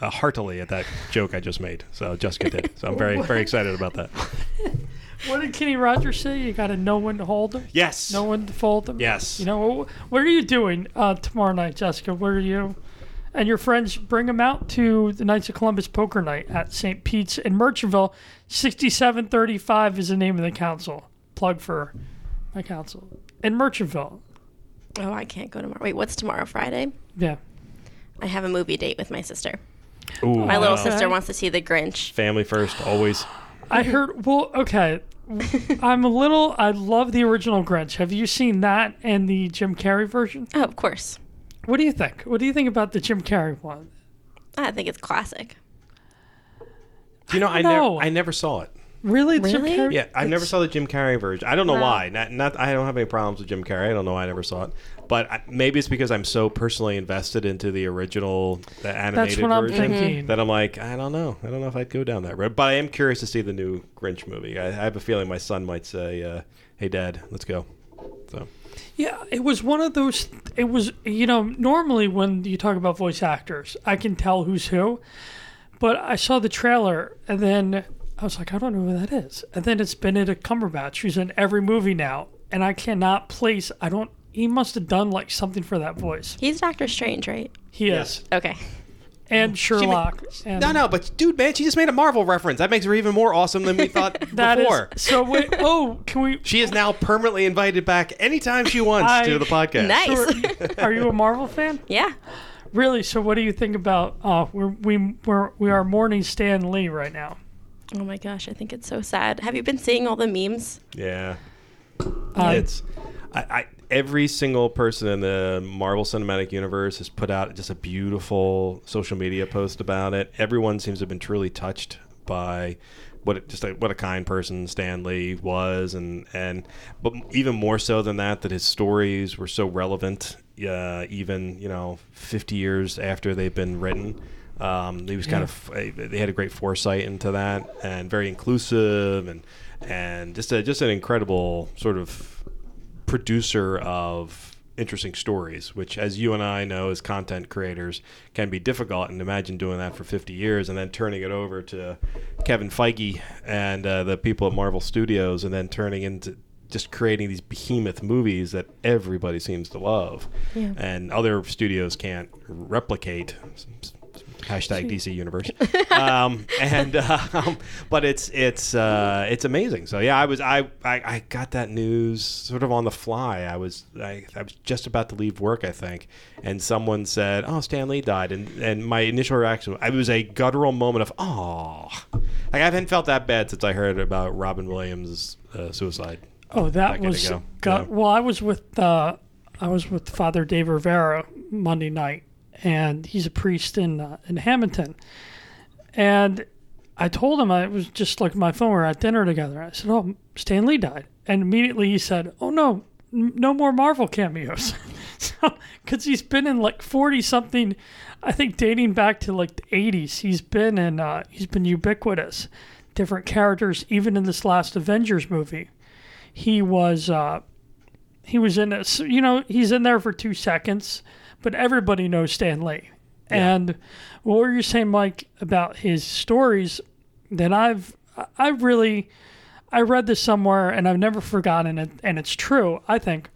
uh, heartily at that joke I just made. So Jessica did. So I'm very very excited about that. what did Kenny Rogers say? You got to know when to hold them, Yes. know when to fold them. Yes. You know, what are you doing uh, tomorrow night, Jessica? Where are you and your friends bring them out to the Knights of Columbus Poker Night at St. Pete's in Merchantville? 6735 is the name of the council. Plug for my council. In Merchantville. Oh, I can't go tomorrow. Wait, what's tomorrow? Friday? Yeah. I have a movie date with my sister. Ooh, My little wow. sister wants to see The Grinch. Family first, always. I heard, well, okay. I'm a little, I love the original Grinch. Have you seen that and the Jim Carrey version? Oh, of course. What do you think? What do you think about the Jim Carrey one? I think it's classic. Do you know I, don't never. I never saw it. Really? Really? Jim Carrey? Yeah, I never saw the Jim Carrey version. I don't know Wow. why. Not, not I don't have any problems with Jim Carrey. I don't know why I never saw it. But maybe it's because I'm so personally invested into the original the animated That's what I'm version thinking. that I'm like, I don't know. I don't know if I'd go down that road. But I am curious to see the new Grinch movie. I, I have a feeling my son might say, uh, "Hey, Dad, let's go." So Yeah, it was one of those. It was, you know, normally when you talk about voice actors, I can tell who's who. But I saw the trailer and then I was like, I don't know who that is. And then it's Benedict Cumberbatch, who's in every movie now. And I cannot place, I don't, he must have done like something for that voice. He's Doctor Strange, right? He Yes. is. Okay. And Sherlock. and no, no, but dude, man, she just made a Marvel reference. That makes her even more awesome than we thought That is. before. So wait, oh, can we, She is now permanently invited back anytime she wants I- to the podcast. Nice. are you a Marvel fan? yeah. Really? So what do you think about, uh, we're, we, we're, we are mourning Stan Lee right now. Oh my gosh, I think it's so sad. Have you been seeing all the memes? Yeah. Uh, it's I, I every single person in the Marvel Cinematic Universe has put out just a beautiful social media post about it. Everyone seems to have been truly touched by what it, just like what a kind person Stan Lee was, and and but even more so than that, that his stories were so relevant, uh, even you know, 50 years after they've been written. Um, he was kind of they had a great foresight into that, and very inclusive, and and just a, just an incredible sort of producer of interesting stories, which, as you and I know as content creators, can be difficult. And imagine doing that for 50 years and then turning it over to Kevin Feige and uh, the people at Marvel Studios, and then turning into just creating these behemoth movies that everybody seems to love, Yeah. and other studios can't replicate. Hashtag DC Universe, um, and um, but it's it's uh, it's amazing. So yeah, I was I, I I got that news sort of on the fly. I was I, I was just about to leave work, I think, and someone said, "Oh, Stan Lee died," and and my initial reaction it was a guttural moment of "Oh," like I haven't felt that bad since I heard about Robin Williams' uh, suicide. Oh, that was ago. got, Yeah. well. I was with uh, I was with Father Dave Rivera Monday night, and he's a priest in uh, in Hamilton. And I told him I was just like my phone. We were at dinner together. I said, "Oh, Stan Lee died," and immediately he said, "Oh no, n- no more Marvel cameos." so, because he's been in like forty something, I think dating back to like the eighties. He's been in. Uh, he's been ubiquitous. Different characters, even in this last Avengers movie he was uh, he was in a, s- you know he's in there for two seconds, but everybody knows Stan Lee. And what were you saying, Mike, about his stories? That I've I've really I read this somewhere and I've never forgotten it, and it's true. I think.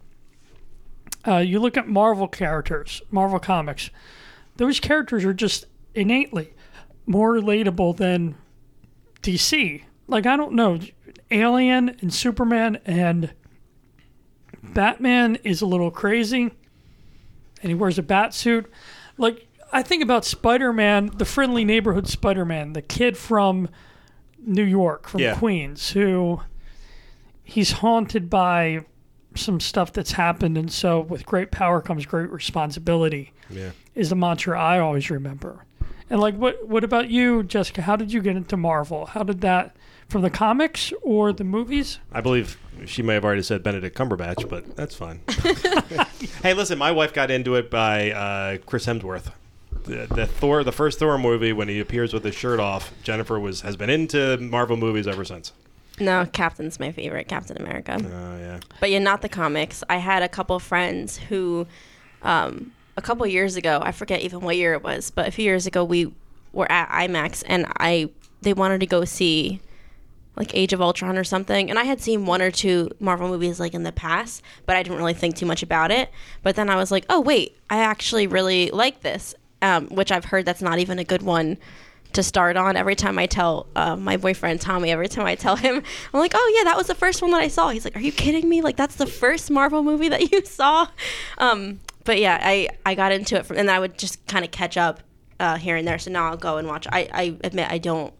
Uh, you look at Marvel characters, Marvel comics. Those characters are just innately more relatable than DC. Like I don't know, Alien and Superman and Batman is a little crazy, and he wears a bat suit. Like I think about Spider-Man, the friendly neighborhood Spider-Man, the kid from New York, from Yeah. Queens, who he's haunted by some stuff that's happened, and so with great power comes great responsibility Yeah. is the mantra I always remember. And like, what what about you, Jessica? How did you get into Marvel? How did that from the comics or the movies? I believe she may have already said Benedict Cumberbatch, but that's fine. hey, listen, my wife got into it by uh, Chris Hemsworth. The, the Thor, the first Thor movie, when he appears with his shirt off, Jennifer was has been into Marvel movies ever since. No, Captain's my favorite, Captain America. Oh yeah, But yeah, not the comics. I had a couple friends who, um, a couple years ago, I forget even what year it was, but a few years ago, we were at IMAX and I they wanted to go see like Age of Ultron or something. And I had seen one or two Marvel movies like in the past, but I didn't really think too much about it. But then I was like, oh wait, I actually really like this, um, which I've heard that's not even a good one to start on. Every time I tell uh, my boyfriend Tommy, every time I tell him, I'm like, oh yeah, that was the first one that I saw. He's like, are you kidding me? Like that's the first Marvel movie that you saw. Um, but yeah, I I got into it from, and I would just kind of catch up uh, here and there. So now I'll go and watch. I I admit I don't.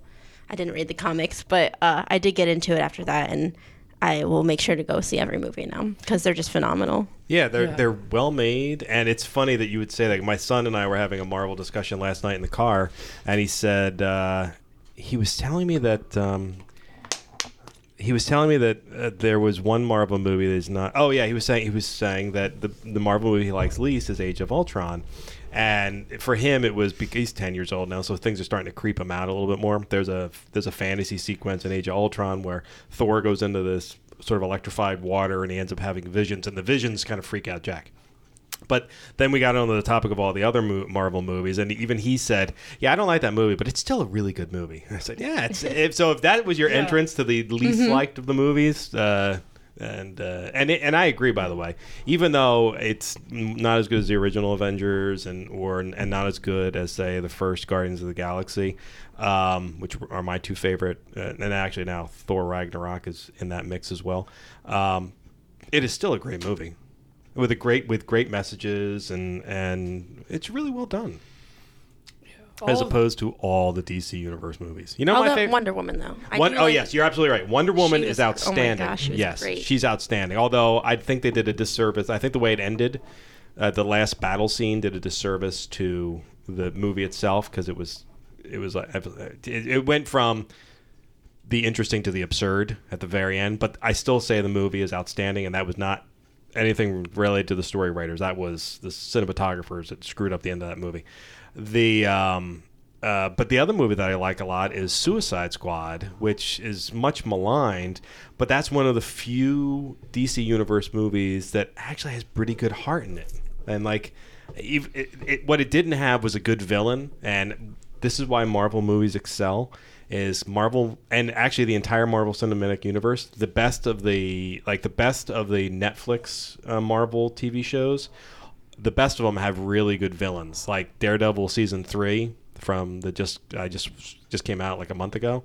I didn't read the comics, but uh, I did get into it after that, and I will make sure to go see every movie now because they're just phenomenal. yeah, they're Yeah. they're well made, and it's funny that you would say that. My son and I were having a Marvel discussion last night in the car, and he said uh, he was telling me that. Um, he was telling me that uh, there was one Marvel movie that's not. Oh yeah, he was saying he was saying that the the Marvel movie he likes least is Age of Ultron, and for him it was because he's ten years old now, so things are starting to creep him out a little bit more. There's a there's a fantasy sequence in Age of Ultron where Thor goes into this sort of electrified water and he ends up having visions, and the visions kind of freak out Jack. But then we got onto the topic of all the other mo- Marvel movies, and even he said, "Yeah, I don't like that movie, but it's still a really good movie." I said, "Yeah, it's if so. If that was your Yeah. entrance to the least liked of the movies, uh, and uh, and it, and I agree, by the way, even though it's not as good as the original Avengers, and or and not as good as say the first Guardians of the Galaxy, um, which are my two favorite, uh, and actually now Thor Ragnarok is in that mix as well. Um, it is still a great movie with a great with great messages and and it's really well done. as All of- opposed to all the DC Universe movies. You know All my favorite. Wonder Woman though. I One, oh like- yes, you're absolutely right. Wonder Woman is oh my outstanding. gosh, she yes, great. she's outstanding. Although I think they did a disservice. I think the way it ended, uh, the last battle scene did a disservice to the movie itself because it was, it was like it, it went from the interesting to the absurd at the very end. But I still say the movie is outstanding, and that was not anything related to the story writers. That was the cinematographers that screwed up the end of that movie. The um, uh, but the other movie that I like a lot is Suicide Squad, which is much maligned, but that's one of the few DC Universe movies that actually has pretty good heart in it. And like, it, it, what it didn't have was a good villain, and this is why Marvel movies excel. Is Marvel and actually the entire Marvel Cinematic Universe the best of the like the best of the Netflix uh, Marvel TV shows the best of them have really good villains, like Daredevil season three from the just I just just came out like a month ago.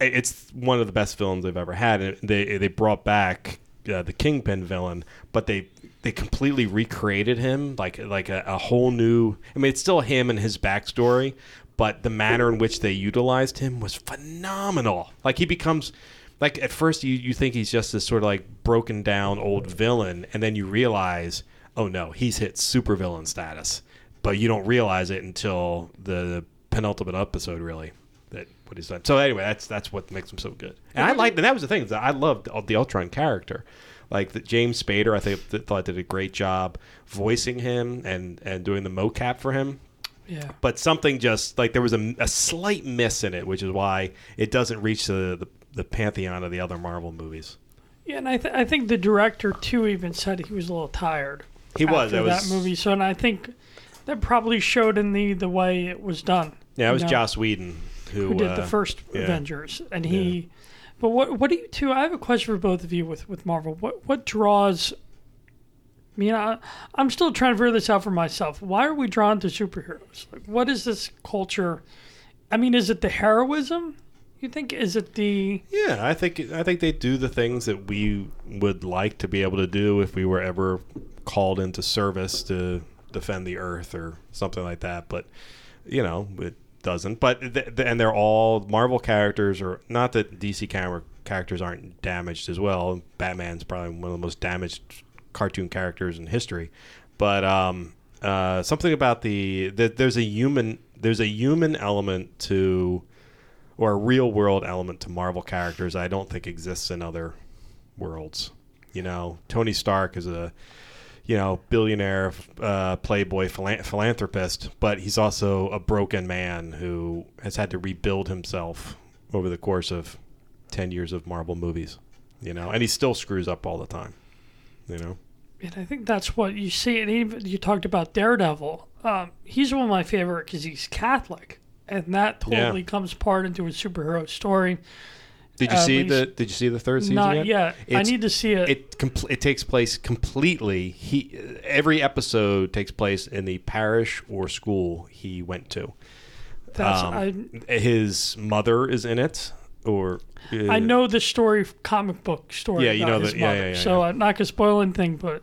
It's one of the best villains they've ever had. And they they brought back uh, the Kingpin villain, but they they completely recreated him like like a, a whole new. I mean, it's still him and his backstory, but the manner in which they utilized him was phenomenal. Like he becomes like at first you, you think he's just this sort of like broken down old villain and then you realize oh no he's hit supervillain status. But you don't realize it until the penultimate episode really that what he's done. So anyway that's that's what makes him so good. And i liked and that was the thing that i loved the ultron character. Like the James Spader, I think thought did a great job voicing him and and doing the mocap for him Yeah. but something just like there was a, a slight miss in it, which is why it doesn't reach the, the, the pantheon of the other Marvel movies. Yeah, and I, th- I think the director too even said he was a little tired. He was. after That was that movie. So, and I think that probably showed in the the way it was done. Yeah, it was know, Joss Whedon who, who did uh, the first yeah. Avengers, and he. But what what do you two? I have a question for both of you with with Marvel. What what draws? I mean, I, I'm still trying to figure this out for myself. Why are we drawn to superheroes? Like, what is this culture? I mean, is it the heroism? You think? Is it the? Yeah, I think I think they do the things that we would like to be able to do if we were ever called into service to defend the Earth or something like that. But you know, it doesn't. But th- th- and they're all Marvel characters, or not that DC characters aren't damaged as well. Batman's probably one of the most damaged cartoon characters in history. But um, uh, something about the, the there's a human there's a human element to or a real world element to Marvel characters I don't think exists in other worlds. You know, Tony Stark is a you know billionaire, uh, playboy, philan- philanthropist, but he's also a broken man who has had to rebuild himself over the course of ten years of Marvel movies. You know, and he still screws up all the time. You know, And I think that's what you see. And even you talked about Daredevil. Um, he's one of my favorite because he's Catholic, and that Yeah. totally comes part into a superhero story. did you At see the Did you see the third season Not yet? yet. I need to see it. it compl- it takes place completely. He every episode takes place in the parish or school he went to. That's Um, I. his mother is in it, or uh, I know the story, comic book story. Yeah, you know his the- yeah, mother. yeah, yeah, So yeah. I'm not gonna spoil anything, but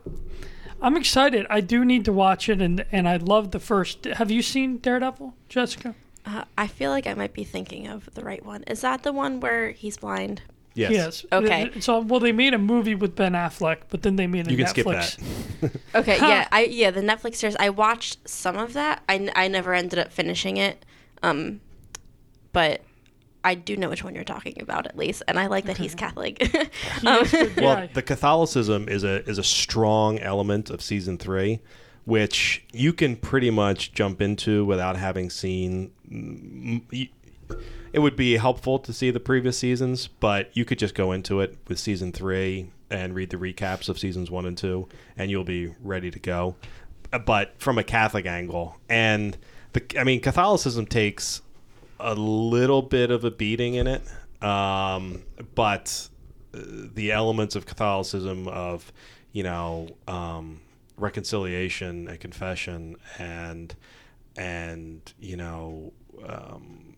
I'm excited. I do need to watch it, and and I love the first. Have you seen Daredevil, Jessica? Uh, I feel like I might be thinking of the right one. Is that the one where he's blind? Yes. yes. Okay. So well, they made a movie with Ben Affleck, but then they made a You can Netflix. skip that. Okay, yeah, I yeah, the Netflix series. I watched some of that. I, I never ended up finishing it, um, but I do know which one you're talking about at least, and I like that he's Catholic. He Um, Well, the Catholicism is a is a strong element of season three, which you can pretty much jump into without having seen. mm, It would be helpful to see the previous seasons, but you could just go into it with season three and read the recaps of seasons one and two, and you'll be ready to go. But from a Catholic angle, and the I mean, Catholicism takes a little bit of a beating in it, um, but uh, the elements of Catholicism of you know um, reconciliation and confession and and you know um,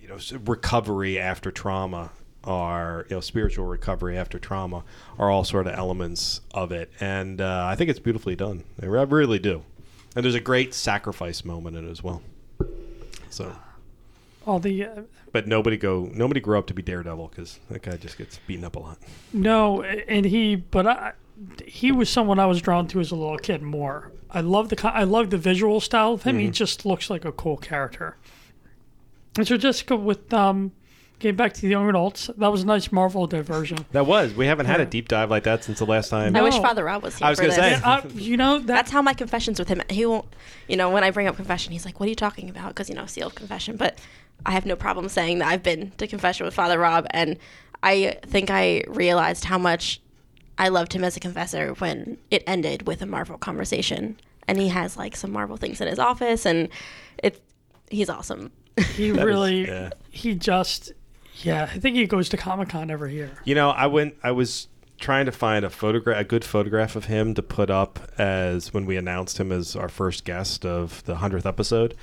you know recovery after trauma are you know spiritual recovery after trauma are all sort of elements of it. And uh, I think it's beautifully done. I really do. And there's a great sacrifice moment in it as well So, All the uh, but nobody go nobody grow up to be Daredevil because that guy just gets beaten up a lot. no, and he, but I, he was someone I was drawn to as a little kid more. I love the I love the visual style of him. He just looks like a cool character. And so Jessica, with um, getting back to the young adults, that was a nice Marvel diversion. That was we haven't had a deep dive like that since the last time. I wish Father Rob was here I was for gonna this. say. Uh, you know that That's how my confessions with him. He won't, you know, when I bring up confession, he's like, "What are you talking about?" Because you know, sealed confession. But I have no problem saying that I've been to confession with Father Rob, and I think I realized how much I loved him as a confessor when it ended with a Marvel conversation, and he has like some Marvel things in his office, and it's he's awesome. he That is- really yeah. he just yeah. I think he goes to Comic Con every year. You know, I went. I was trying to find a photograph, a good photograph of him to put up as when we announced him as our first guest of the hundredth episode.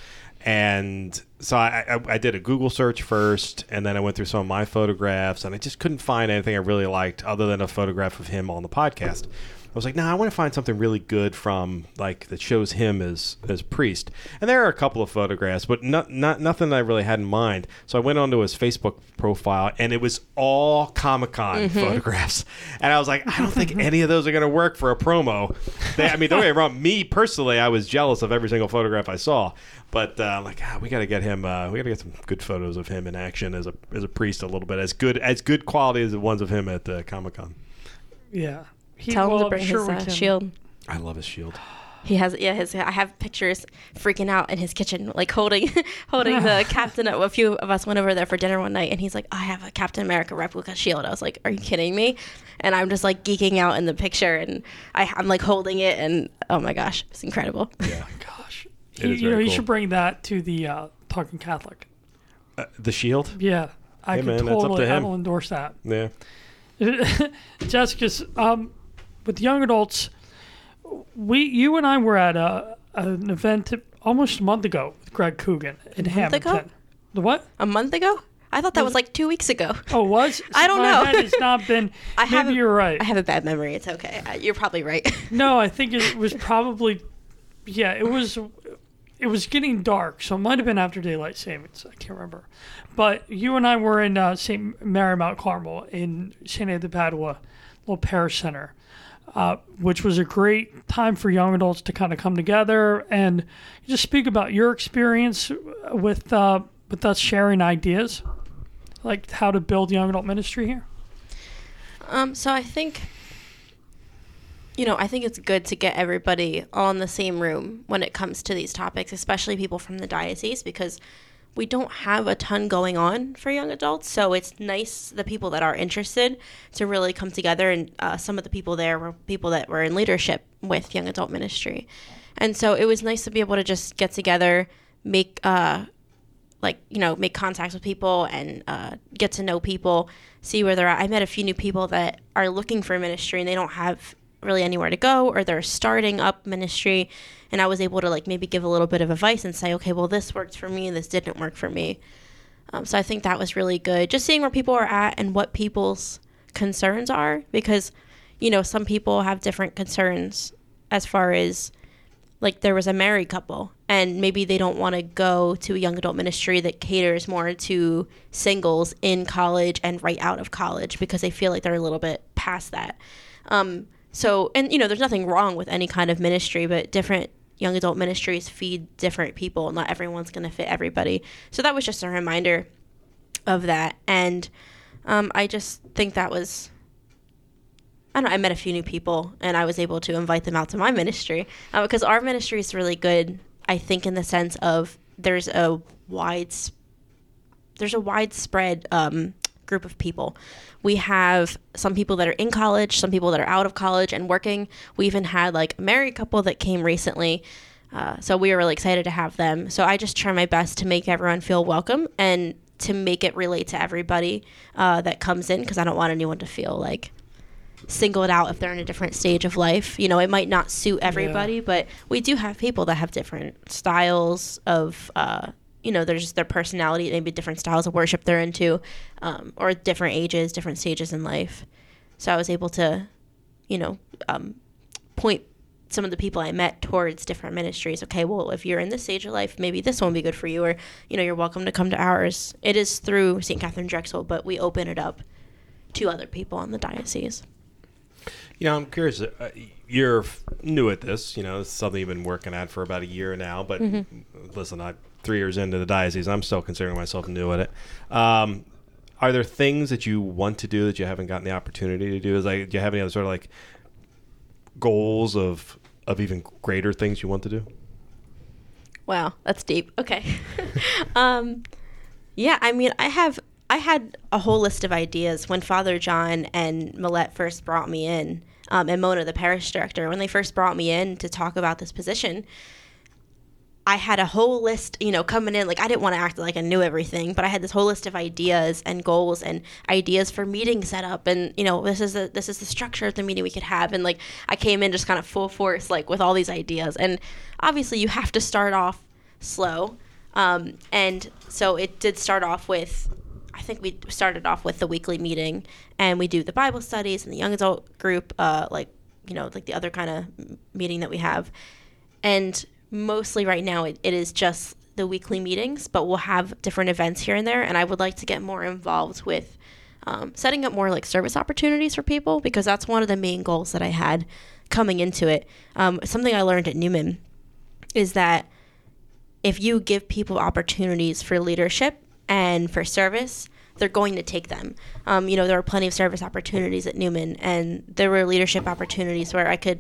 And so I, I, I did a Google search first, and then I went through some of my photographs, and I just couldn't find anything I really liked other than a photograph of him on the podcast. I was like, nah, I want to find something really good from like that shows him as as priest. And there are a couple of photographs, but not not nothing that I really had in mind. So I went onto his Facebook profile, and it was all Comic Con photographs. And I was like, I don't think any of those are going to work for a promo. They, I mean, don't get me wrong. Me personally, I was jealous of every single photograph I saw. But uh, like, ah, we got to get him. Uh, we got to get some good photos of him in action as a as a priest, a little bit as good as good quality as the ones of him at uh, Comic Con. Yeah. He, Tell him to I'm bring sure his uh, shield. I love his shield. He has yeah his I have pictures freaking out in his kitchen like holding holding the captain a few of us went over there for dinner one night and he's like I have a Captain America replica shield I was like are you kidding me and I'm just like geeking out in the picture and I, I'm like holding it and oh my gosh it's incredible Yeah. Gosh. It He- is you know, very you should bring that to the uh, Talking Catholic. Uh, the shield. Yeah. I Hey, could man, totally to I will endorse that. Yeah. Jessica's um, with young adults. We, you and I were at a, an event almost a month ago with Greg Coogan in Hamilton. ago? The what? a month ago I thought that was like two weeks ago Oh, it was I don't My know. head has not been. I maybe haven't- you're right. I have a bad memory it's okay uh, you're probably right No, I think it was probably. Yeah, it was. It was getting dark, so it might have been after daylight savings. I can't remember. But you and I were in uh, St. Mary Mount Carmel in. Anne de Padua, little parish center, uh, which was a great time for young adults to kind of come together and just speak about your experience with uh, with us sharing ideas, like how to build young adult ministry here. Um, so I think, you know, I think it's good to get everybody all in the same room when it comes to these topics, especially people from the diocese, because we don't have a ton going on for young adults. So it's nice the people that are interested to really come together, and uh, some of the people there were people that were in leadership with young adult ministry, and so it was nice to be able to just get together, make uh, like you know make contacts with people and uh, get to know people see where they're at i met a few new people that are looking for ministry and they don't have really anywhere to go or they're starting up ministry and i was able to like maybe give a little bit of advice and say okay well this worked for me this didn't work for me. Um, so i think that was really good. Just seeing where people are at and what people's concerns are because you know some people have different concerns as far as like there was a married couple and maybe they don't want to go to a young adult ministry that caters more to singles in college and right out of college because they feel like they're a little bit past that. Um, so and you know there's nothing wrong with any kind of ministry but different young adult ministries feed different people not everyone's going to fit everybody so that was just a reminder of that and um, i just think that was I don't know, I met a few new people and I was able to invite them out to my ministry uh, because our ministry is really good. I think in the sense of there's a wide there's a widespread um, group of people. We have some people that are in college, some people that are out of college and working. We even had like a married couple that came recently. Uh, so we were really excited to have them. So I just try my best to make everyone feel welcome and to make it relate to everybody uh, that comes in because I don't want anyone to feel like singled out if they're in a different stage of life. You know, it might not suit everybody, but we do have people that have different styles of, uh, you know, there's just their personality, maybe different styles of worship they're into, um, or different ages, different stages in life. So I was able to, you know, um, point some of the people I met towards different ministries. Okay, well, if you're in this stage of life, maybe this one would be good for you, or you know, you're welcome to come to ours. It is through St. Katharine Drexel, but we open it up to other people in the diocese. Yeah, I'm curious. Uh, you're new at this. You know, it's something you've been working at for about a year now. But listen, I three years into the diocese, I'm still considering myself new at it. Um, are there things that you want to do that you haven't gotten the opportunity to do? Is like, do you have any other sort of like goals of of even greater things you want to do? Wow, that's deep. Okay. um, yeah, I mean, I have I had a whole list of ideas when Father John and Millette first brought me in, um, and Mona, the parish director, when they first brought me in to talk about this position. I had a whole list, you know, coming in. Like I didn't want to act like I knew everything, but I had this whole list of ideas and goals and ideas for meeting setup. And you know, this is the this is the structure of the meeting we could have. And like I came in just kind of full force, like with all these ideas. And obviously, you have to start off slow. Um, and so it did start off with I think we started off with the weekly meeting, and we do the Bible studies and the young adult group, uh, like you know, like the other kind of meeting that we have, and mostly right now it, it is just the weekly meetings, but we'll have different events here and there, and I would like to get more involved with um, setting up more like service opportunities for people because that's one of the main goals that I had coming into it. Um, something I learned at Newman is that if you give people opportunities for leadership and for service, they're going to take them. Um, you know, there were plenty of service opportunities at Newman, and there were leadership opportunities where I could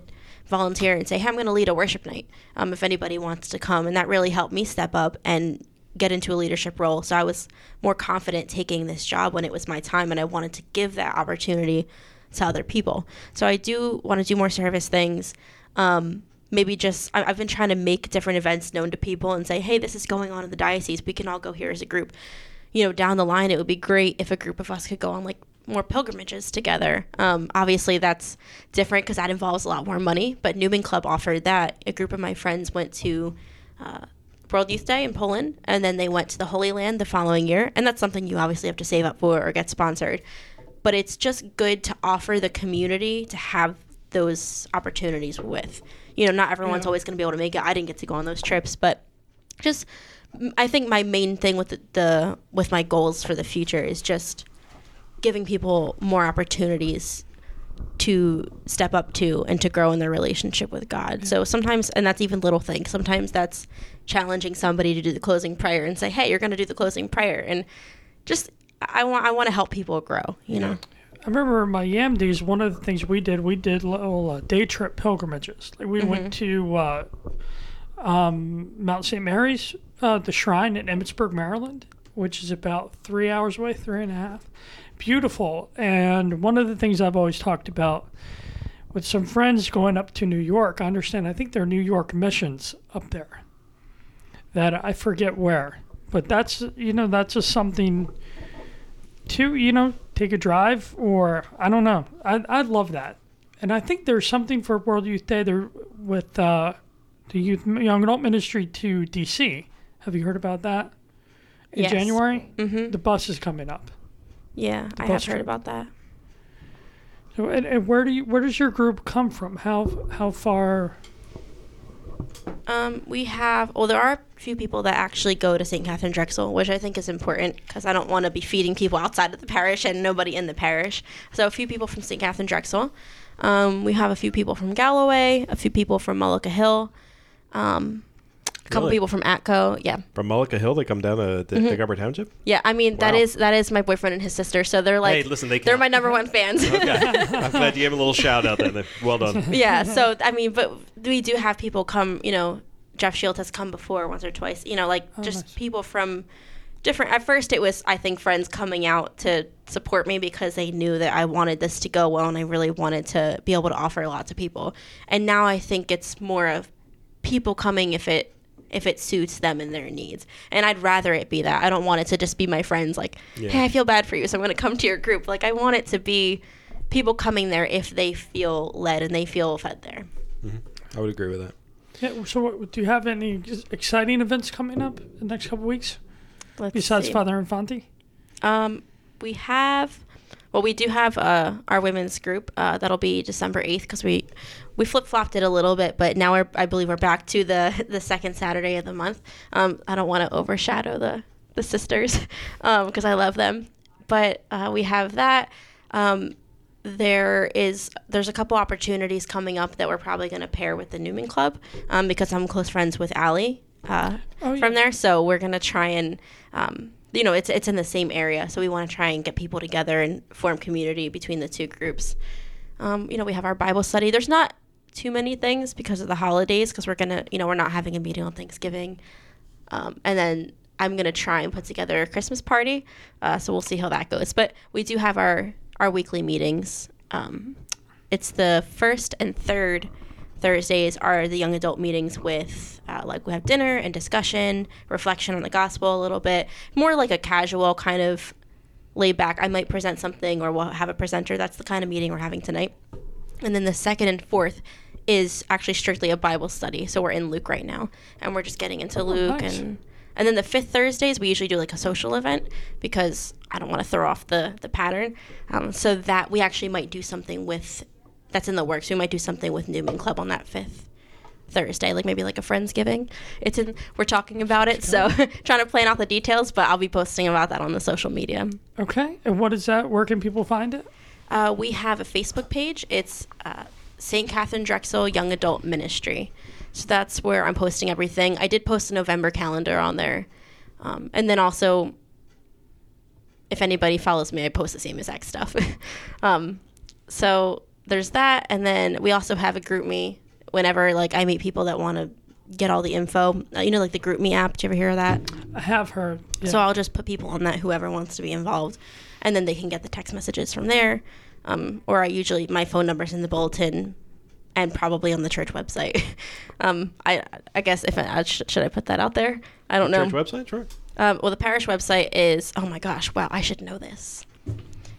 volunteer and say, "Hey, I'm going to lead a worship night. Um, if anybody wants to come," and that really helped me step up and get into a leadership role. So I was more confident taking this job when it was my time, and I wanted to give that opportunity to other people. So I do want to do more service things. Um, maybe just I- I've been trying to make different events known to people and say, hey, this is going on in the diocese. We can all go here as a group. You know, down the line, it would be great if a group of us could go on like more pilgrimages together. Um, obviously, that's different because that involves a lot more money. But Newman Club offered that. A group of my friends went to uh, World Youth Day in Poland, and then they went to the Holy Land the following year. And that's something you obviously have to save up for or get sponsored. But it's just good to offer the community to have those opportunities with. You know, not everyone's always going to be able to make it. I didn't get to go on those trips, but just I think my main thing with the, the with my goals for the future is just giving people more opportunities to step up to and to grow in their relationship with God. So sometimes, and that's even little things. Sometimes that's challenging somebody to do the closing prayer and say, "Hey, you're going to do the closing prayer," and just I want I want to help people grow. You know. I remember in my Yam days, one of the things we did, we did little uh, day trip pilgrimages. Like we went to uh, um, Mount St. Mary's, uh, the shrine in Emmitsburg, Maryland, which is about three hours away, three and a half. Beautiful. And one of the things I've always talked about with some friends going up to New York, I understand, I think they're New York missions up there. That I forget where. But that's, you know, that's just something to, you know, take a drive or I don't know. I I love that, and I think there's something for World Youth Day there with uh, the Youth Young Adult Ministry to DC. Have you heard about that? In Yes. January, Mm-hmm. the bus is coming up. Yeah, I bus have heard about that. So, and, and where do you where does your group come from? How how far? Um, we have, well, there are a few people that actually go to St. Katharine Drexel, which I think is important because I don't want to be feeding people outside of the parish and nobody in the parish. So, a few people from St. Katharine Drexel. Um, we have a few people from Galloway, a few people from Mullica Hill, um, a couple Really? people from Atco. Yeah. From Mullica Hill, they come down to the Mm-hmm. Egg Harbor Township. Yeah, I mean, that Wow. is that is my boyfriend and his sister. So, they're like, hey, listen, they they're count. my number one fans. Okay. I'm glad you gave him a little shout out there. Well done. yeah so i mean but we do have people come you know jeff shield has come before once or twice you know like just nice. people from different at first it was i think friends coming out to support me because they knew that i wanted this to go well and i really wanted to be able to offer a lot to people and now i think it's more of people coming if it if it suits them and their needs. And i'd rather it be that. I don't want it to just be my friends like Yeah. hey i feel bad for you so i'm going to come to your group. Like i want it to be people coming there if they feel led and they feel fed there. Mm-hmm. I would agree with that. Yeah, so, what, do you have any exciting events coming up in the next couple weeks Let's besides see. Father Infante? Um, we have well, we do have uh, our women's group. Uh, that'll be December eighth because we we flip flopped it a little bit, but now we're, I believe we're back to the the second Saturday of the month. Um, I don't want to overshadow the the sisters because I love them, but uh, we have that. Um, there is there's a couple opportunities coming up that we're probably going to pair with the Newman Club um, because I'm close friends with Allie uh, Oh, yeah. from there. So we're going to try and um, you know it's it's in the same area, so we want to try and get people together and form community between the two groups. Um, you know, we have our Bible study. There's not too many things because of the holidays because we're gonna you know we're not having a meeting on Thanksgiving, um, and then I'm gonna try and put together a Christmas party. Uh, so we'll see how that goes. But we do have our our weekly meetings. Um, it's the first and third Thursdays are the young adult meetings with uh, like we have dinner and discussion, reflection on the gospel a little bit, more like a casual kind of laid back. I might present something or we'll have a presenter. That's the kind of meeting we're having tonight. And then the second and fourth is actually strictly a Bible study. So we're in Luke right now, and we're just getting into Luke nice. and and then the fifth Thursdays we usually do like a social event because I don't want to throw off the the pattern. Um, so that we actually might do something with that's in the works. We might do something with Newman Club on that fifth Thursday, like maybe like a friendsgiving. It's in we're talking about it, so trying to plan out the details, but I'll be posting about that on the social media. Okay. And what is that? Where can people find it? Uh, we have a Facebook page. It's uh, St. Katharine Drexel Young Adult Ministry. So that's where I'm posting everything. I did post a November calendar on there. Um, and then also, if anybody follows me, I post the same exact stuff. um, so there's that. And then we also have a GroupMe whenever like I meet people that want to get all the info. Uh, you know, like the GroupMe app. Did you ever hear of that? I have heard. Yeah. So I'll just put people on that, whoever wants to be involved, and then they can get the text messages from there. Um, or I usually my phone number's in the bulletin, and probably on the church website. um, I I guess if I, should, should I put that out there? I don't know. Church website, sure. Um, well, the parish website is. Oh my gosh! Wow, I should know this.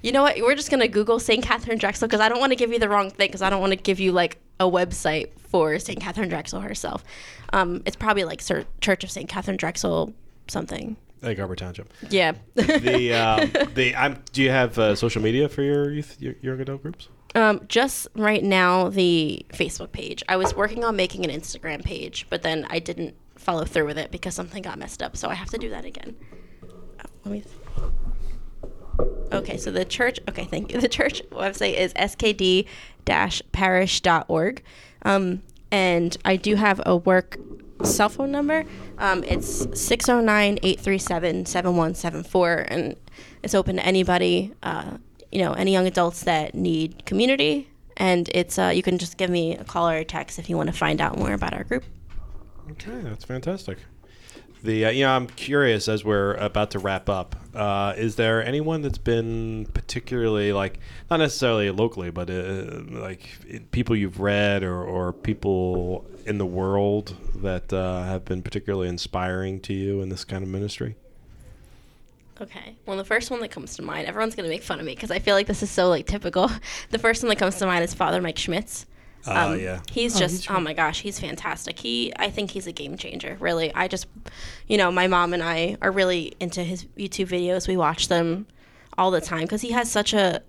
You know what? We're just gonna Google St. Katharine Drexel because I don't want to give you the wrong thing because I don't want to give you like a website for St. Katharine Drexel herself. Um, it's probably like Sir, Church of St. Katharine Drexel something. Egg Harbor Township. Yeah. The um, the I'm. Do you have uh, social media for your youth, your young adult groups? Um, just right now, the Facebook page. I was working on making an Instagram page, but then I didn't follow through with it because something got messed up. So I have to do that again. Uh, let me. Okay, so the church. Okay, thank you. The church website is skd-parish.org, um, and I do have a work cell phone number. Um, it's 609-837-7174, and it's open to anybody. Uh, you know, any young adults that need community, and it's uh, you can just give me a call or a text if you want to find out more about our group. Okay, that's fantastic. The uh, you know I'm curious as we're about to wrap up. Uh, is there anyone that's been particularly like not necessarily locally, but uh, like people you've read or, or people in the world that uh, have been particularly inspiring to you in this kind of ministry? Okay. Well, the first one that comes to mind, everyone's gonna make fun of me because I feel like this is so like typical. The first one that comes to mind is Father Mike Schmitz. Oh um, yeah, He's Oh, just he's oh my gosh, he's fantastic. He I think he's a game changer, really. I just you know, my mom and I are really into his YouTube videos. We watch them all the time cuz he has such a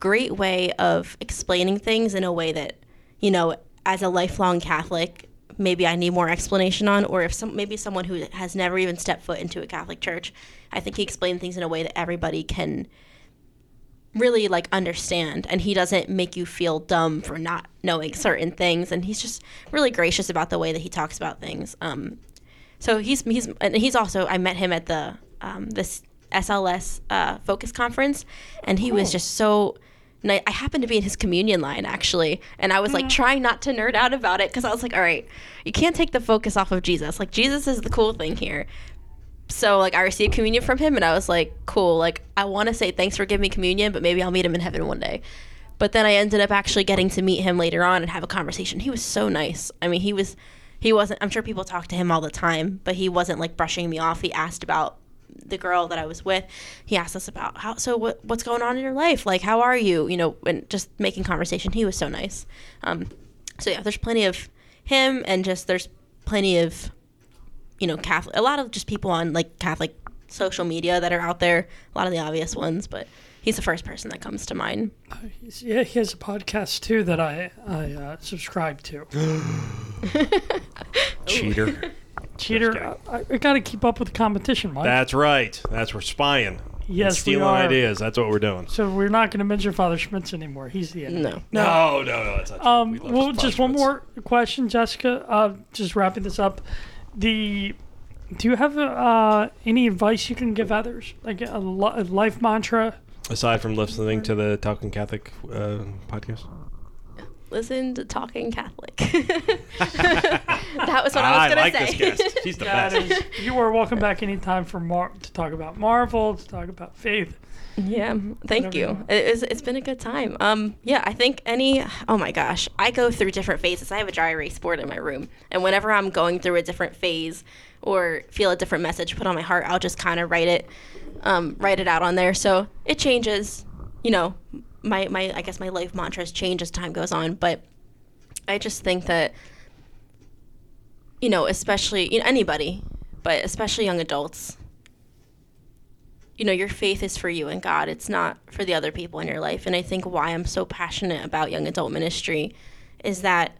great way of explaining things in a way that, you know, as a lifelong Catholic, maybe I need more explanation on or if some maybe someone who has never even stepped foot into a Catholic church, I think he explains things in a way that everybody can really like understand and he doesn't make you feel dumb for not knowing certain things and he's just really gracious about the way that he talks about things um so he's he's and he's also i met him at the um this sls uh focus conference and he was just so I happened to be in his communion line actually, and I was like trying not to nerd out about it because I was like, all right, you can't take the focus off of Jesus. Like Jesus is the cool thing here, so like I received communion from him and I was like, cool, like I want to say thanks for giving me communion, but maybe I'll meet him in heaven one day. But then I ended up actually getting to meet him later on and have a conversation. He was so nice. I mean, he was he wasn't I'm sure people talk to him all the time, but he wasn't like brushing me off. He asked about the girl that I was with. He asked us about how so what what's going on in your life? Like how are you? You know, and just making conversation. He was so nice. Um so yeah, there's plenty of him and just there's plenty of you know, Catholic, a lot of just people on like Catholic social media that are out there, a lot of the obvious ones, but he's the first person that comes to mind. He's- Yeah, he has a podcast too that I I uh, subscribe to. Cheater. Cheater, I, I got to keep up with the competition, Mike. That's right. That's we're spying. yes, Stealing we are. ideas. That's what we're doing. So we're not going to mention Father Schmitz anymore. He's the enemy. No. No, no, no. That's not true. Um, We love well, Father just one Schmitz. more question, Jessica. Uh, just wrapping this up. The do you have uh, any advice you can give others, like a, li- a life mantra? Aside from listening to the Talking Catholic uh, podcast. Listen to Talking Catholic. that was what I was going like to say. this guest. She's the That best. is, you are welcome back anytime for Mar- to talk about Marvel, to talk about faith. Yeah, thank you. It, it's, it's been a good time. Um, yeah, I think any. Oh my gosh, I go through different phases. I have a dry erase board in my room, and whenever I'm going through a different phase or feel a different message put on my heart, I'll just kind of write it, um, write it out on there. So it changes. You know, my my I guess my life mantras change as time goes on, but I just think that you know, especially you know anybody, but especially young adults you know, your faith is for you and God. It's not for the other people in your life. And I think why I'm so passionate about young adult ministry is that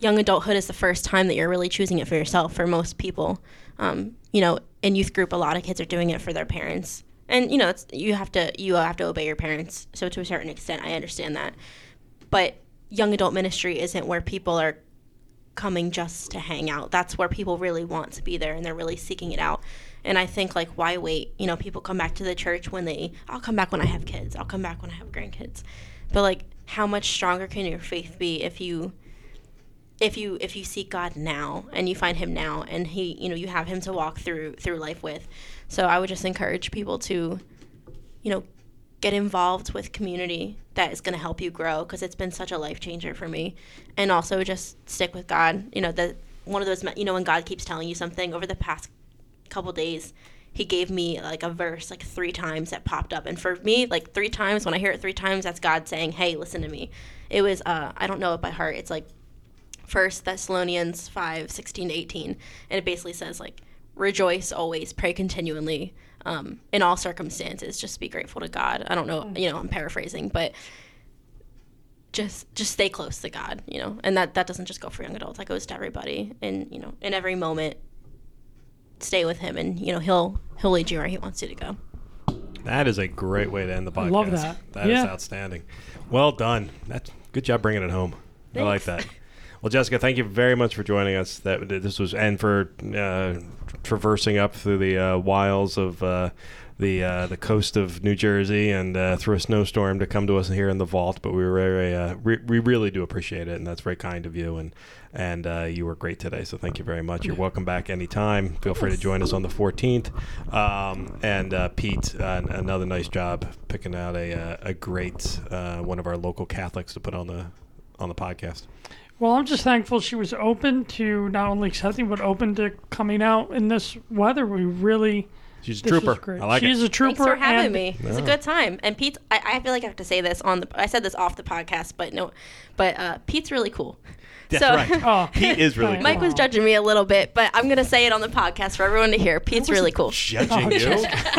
young adulthood is the first time that you're really choosing it for yourself for most people. Um, you know, in youth group, a lot of kids are doing it for their parents. And you know, you have to you have to obey your parents. So to a certain extent, I understand that. But young adult ministry isn't where people are coming just to hang out. That's where people really want to be there and they're really seeking it out. And I think like why wait? You know, people come back to the church when they I'll come back when I have kids. I'll come back when I have grandkids. But like how much stronger can your faith be if you if you if you seek God now and you find him now and he you know you have him to walk through through life with. So I would just encourage people to you know get involved with community that is going to help you grow because it's been such a life changer for me and also just stick with god you know that one of those you know when god keeps telling you something over the past couple days he gave me like a verse like three times that popped up and for me like three times when i hear it three times that's god saying hey listen to me it was uh i don't know it by heart it's like First Thessalonians 5, 16 to 18. And it basically says, like, rejoice always, pray continually, um, in all circumstances. Just be grateful to God. I don't know, you know, I'm paraphrasing, but just just stay close to God, you know. And that, that doesn't just go for young adults, that goes to everybody. And, you know, in every moment, stay with him and, you know, he'll he'll lead you where he wants you to go. That is a great way to end the podcast. love that. That is Yeah. outstanding. Well done. That's good job bringing it home. I like that. Well, Jessica, thank you very much for joining us. That this was and for uh, traversing up through the uh, wilds of uh, the uh, the coast of New Jersey and uh, through a snowstorm to come to us here in the vault. But we were very uh, re- we really do appreciate it, and that's very kind of you. And and uh, you were great today, so thank you very much. You're welcome back anytime. Feel free to join us on the 14th. Um, and uh, Pete, uh, another nice job picking out a uh, a great uh, one of our local Catholics to put on the on the podcast. Well, I'm just thankful she was open to not only accepting but open to coming out in this weather. We really She's a this trooper. I like She's it. a trooper. Thanks for having and me. It's a good time. And Pete, I, I feel like I have to say this on the. I said this off the podcast, but no, but uh, Pete's really cool. That's so, right. Oh, Pete is really cool. Mike was judging me a little bit, but I'm gonna say it on the podcast for everyone to hear. Pete's really cool. Judging you.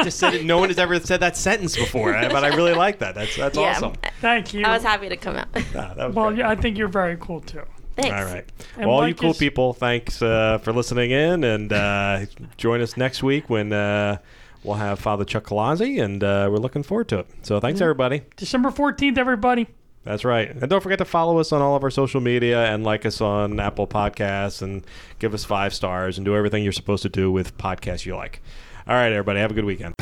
Just said it. No one has ever said that sentence before, but I really like that. That's that's Yeah, awesome. Thank you. I was happy to come out. Ah, that was well, great. yeah, I think you're very cool too. Thanks. All right. And well, all you cool is- people, thanks uh, for listening in, and uh, join us next week when uh, we'll have Father Chuck Colazzi, and uh, we're looking forward to it. So Mm-hmm. thanks, everybody. December 14th, everybody. That's right. And don't forget to follow us on all of our social media and like us on Apple Podcasts and give us five stars and do everything you're supposed to do with podcasts you like. All right, everybody. Have a good weekend.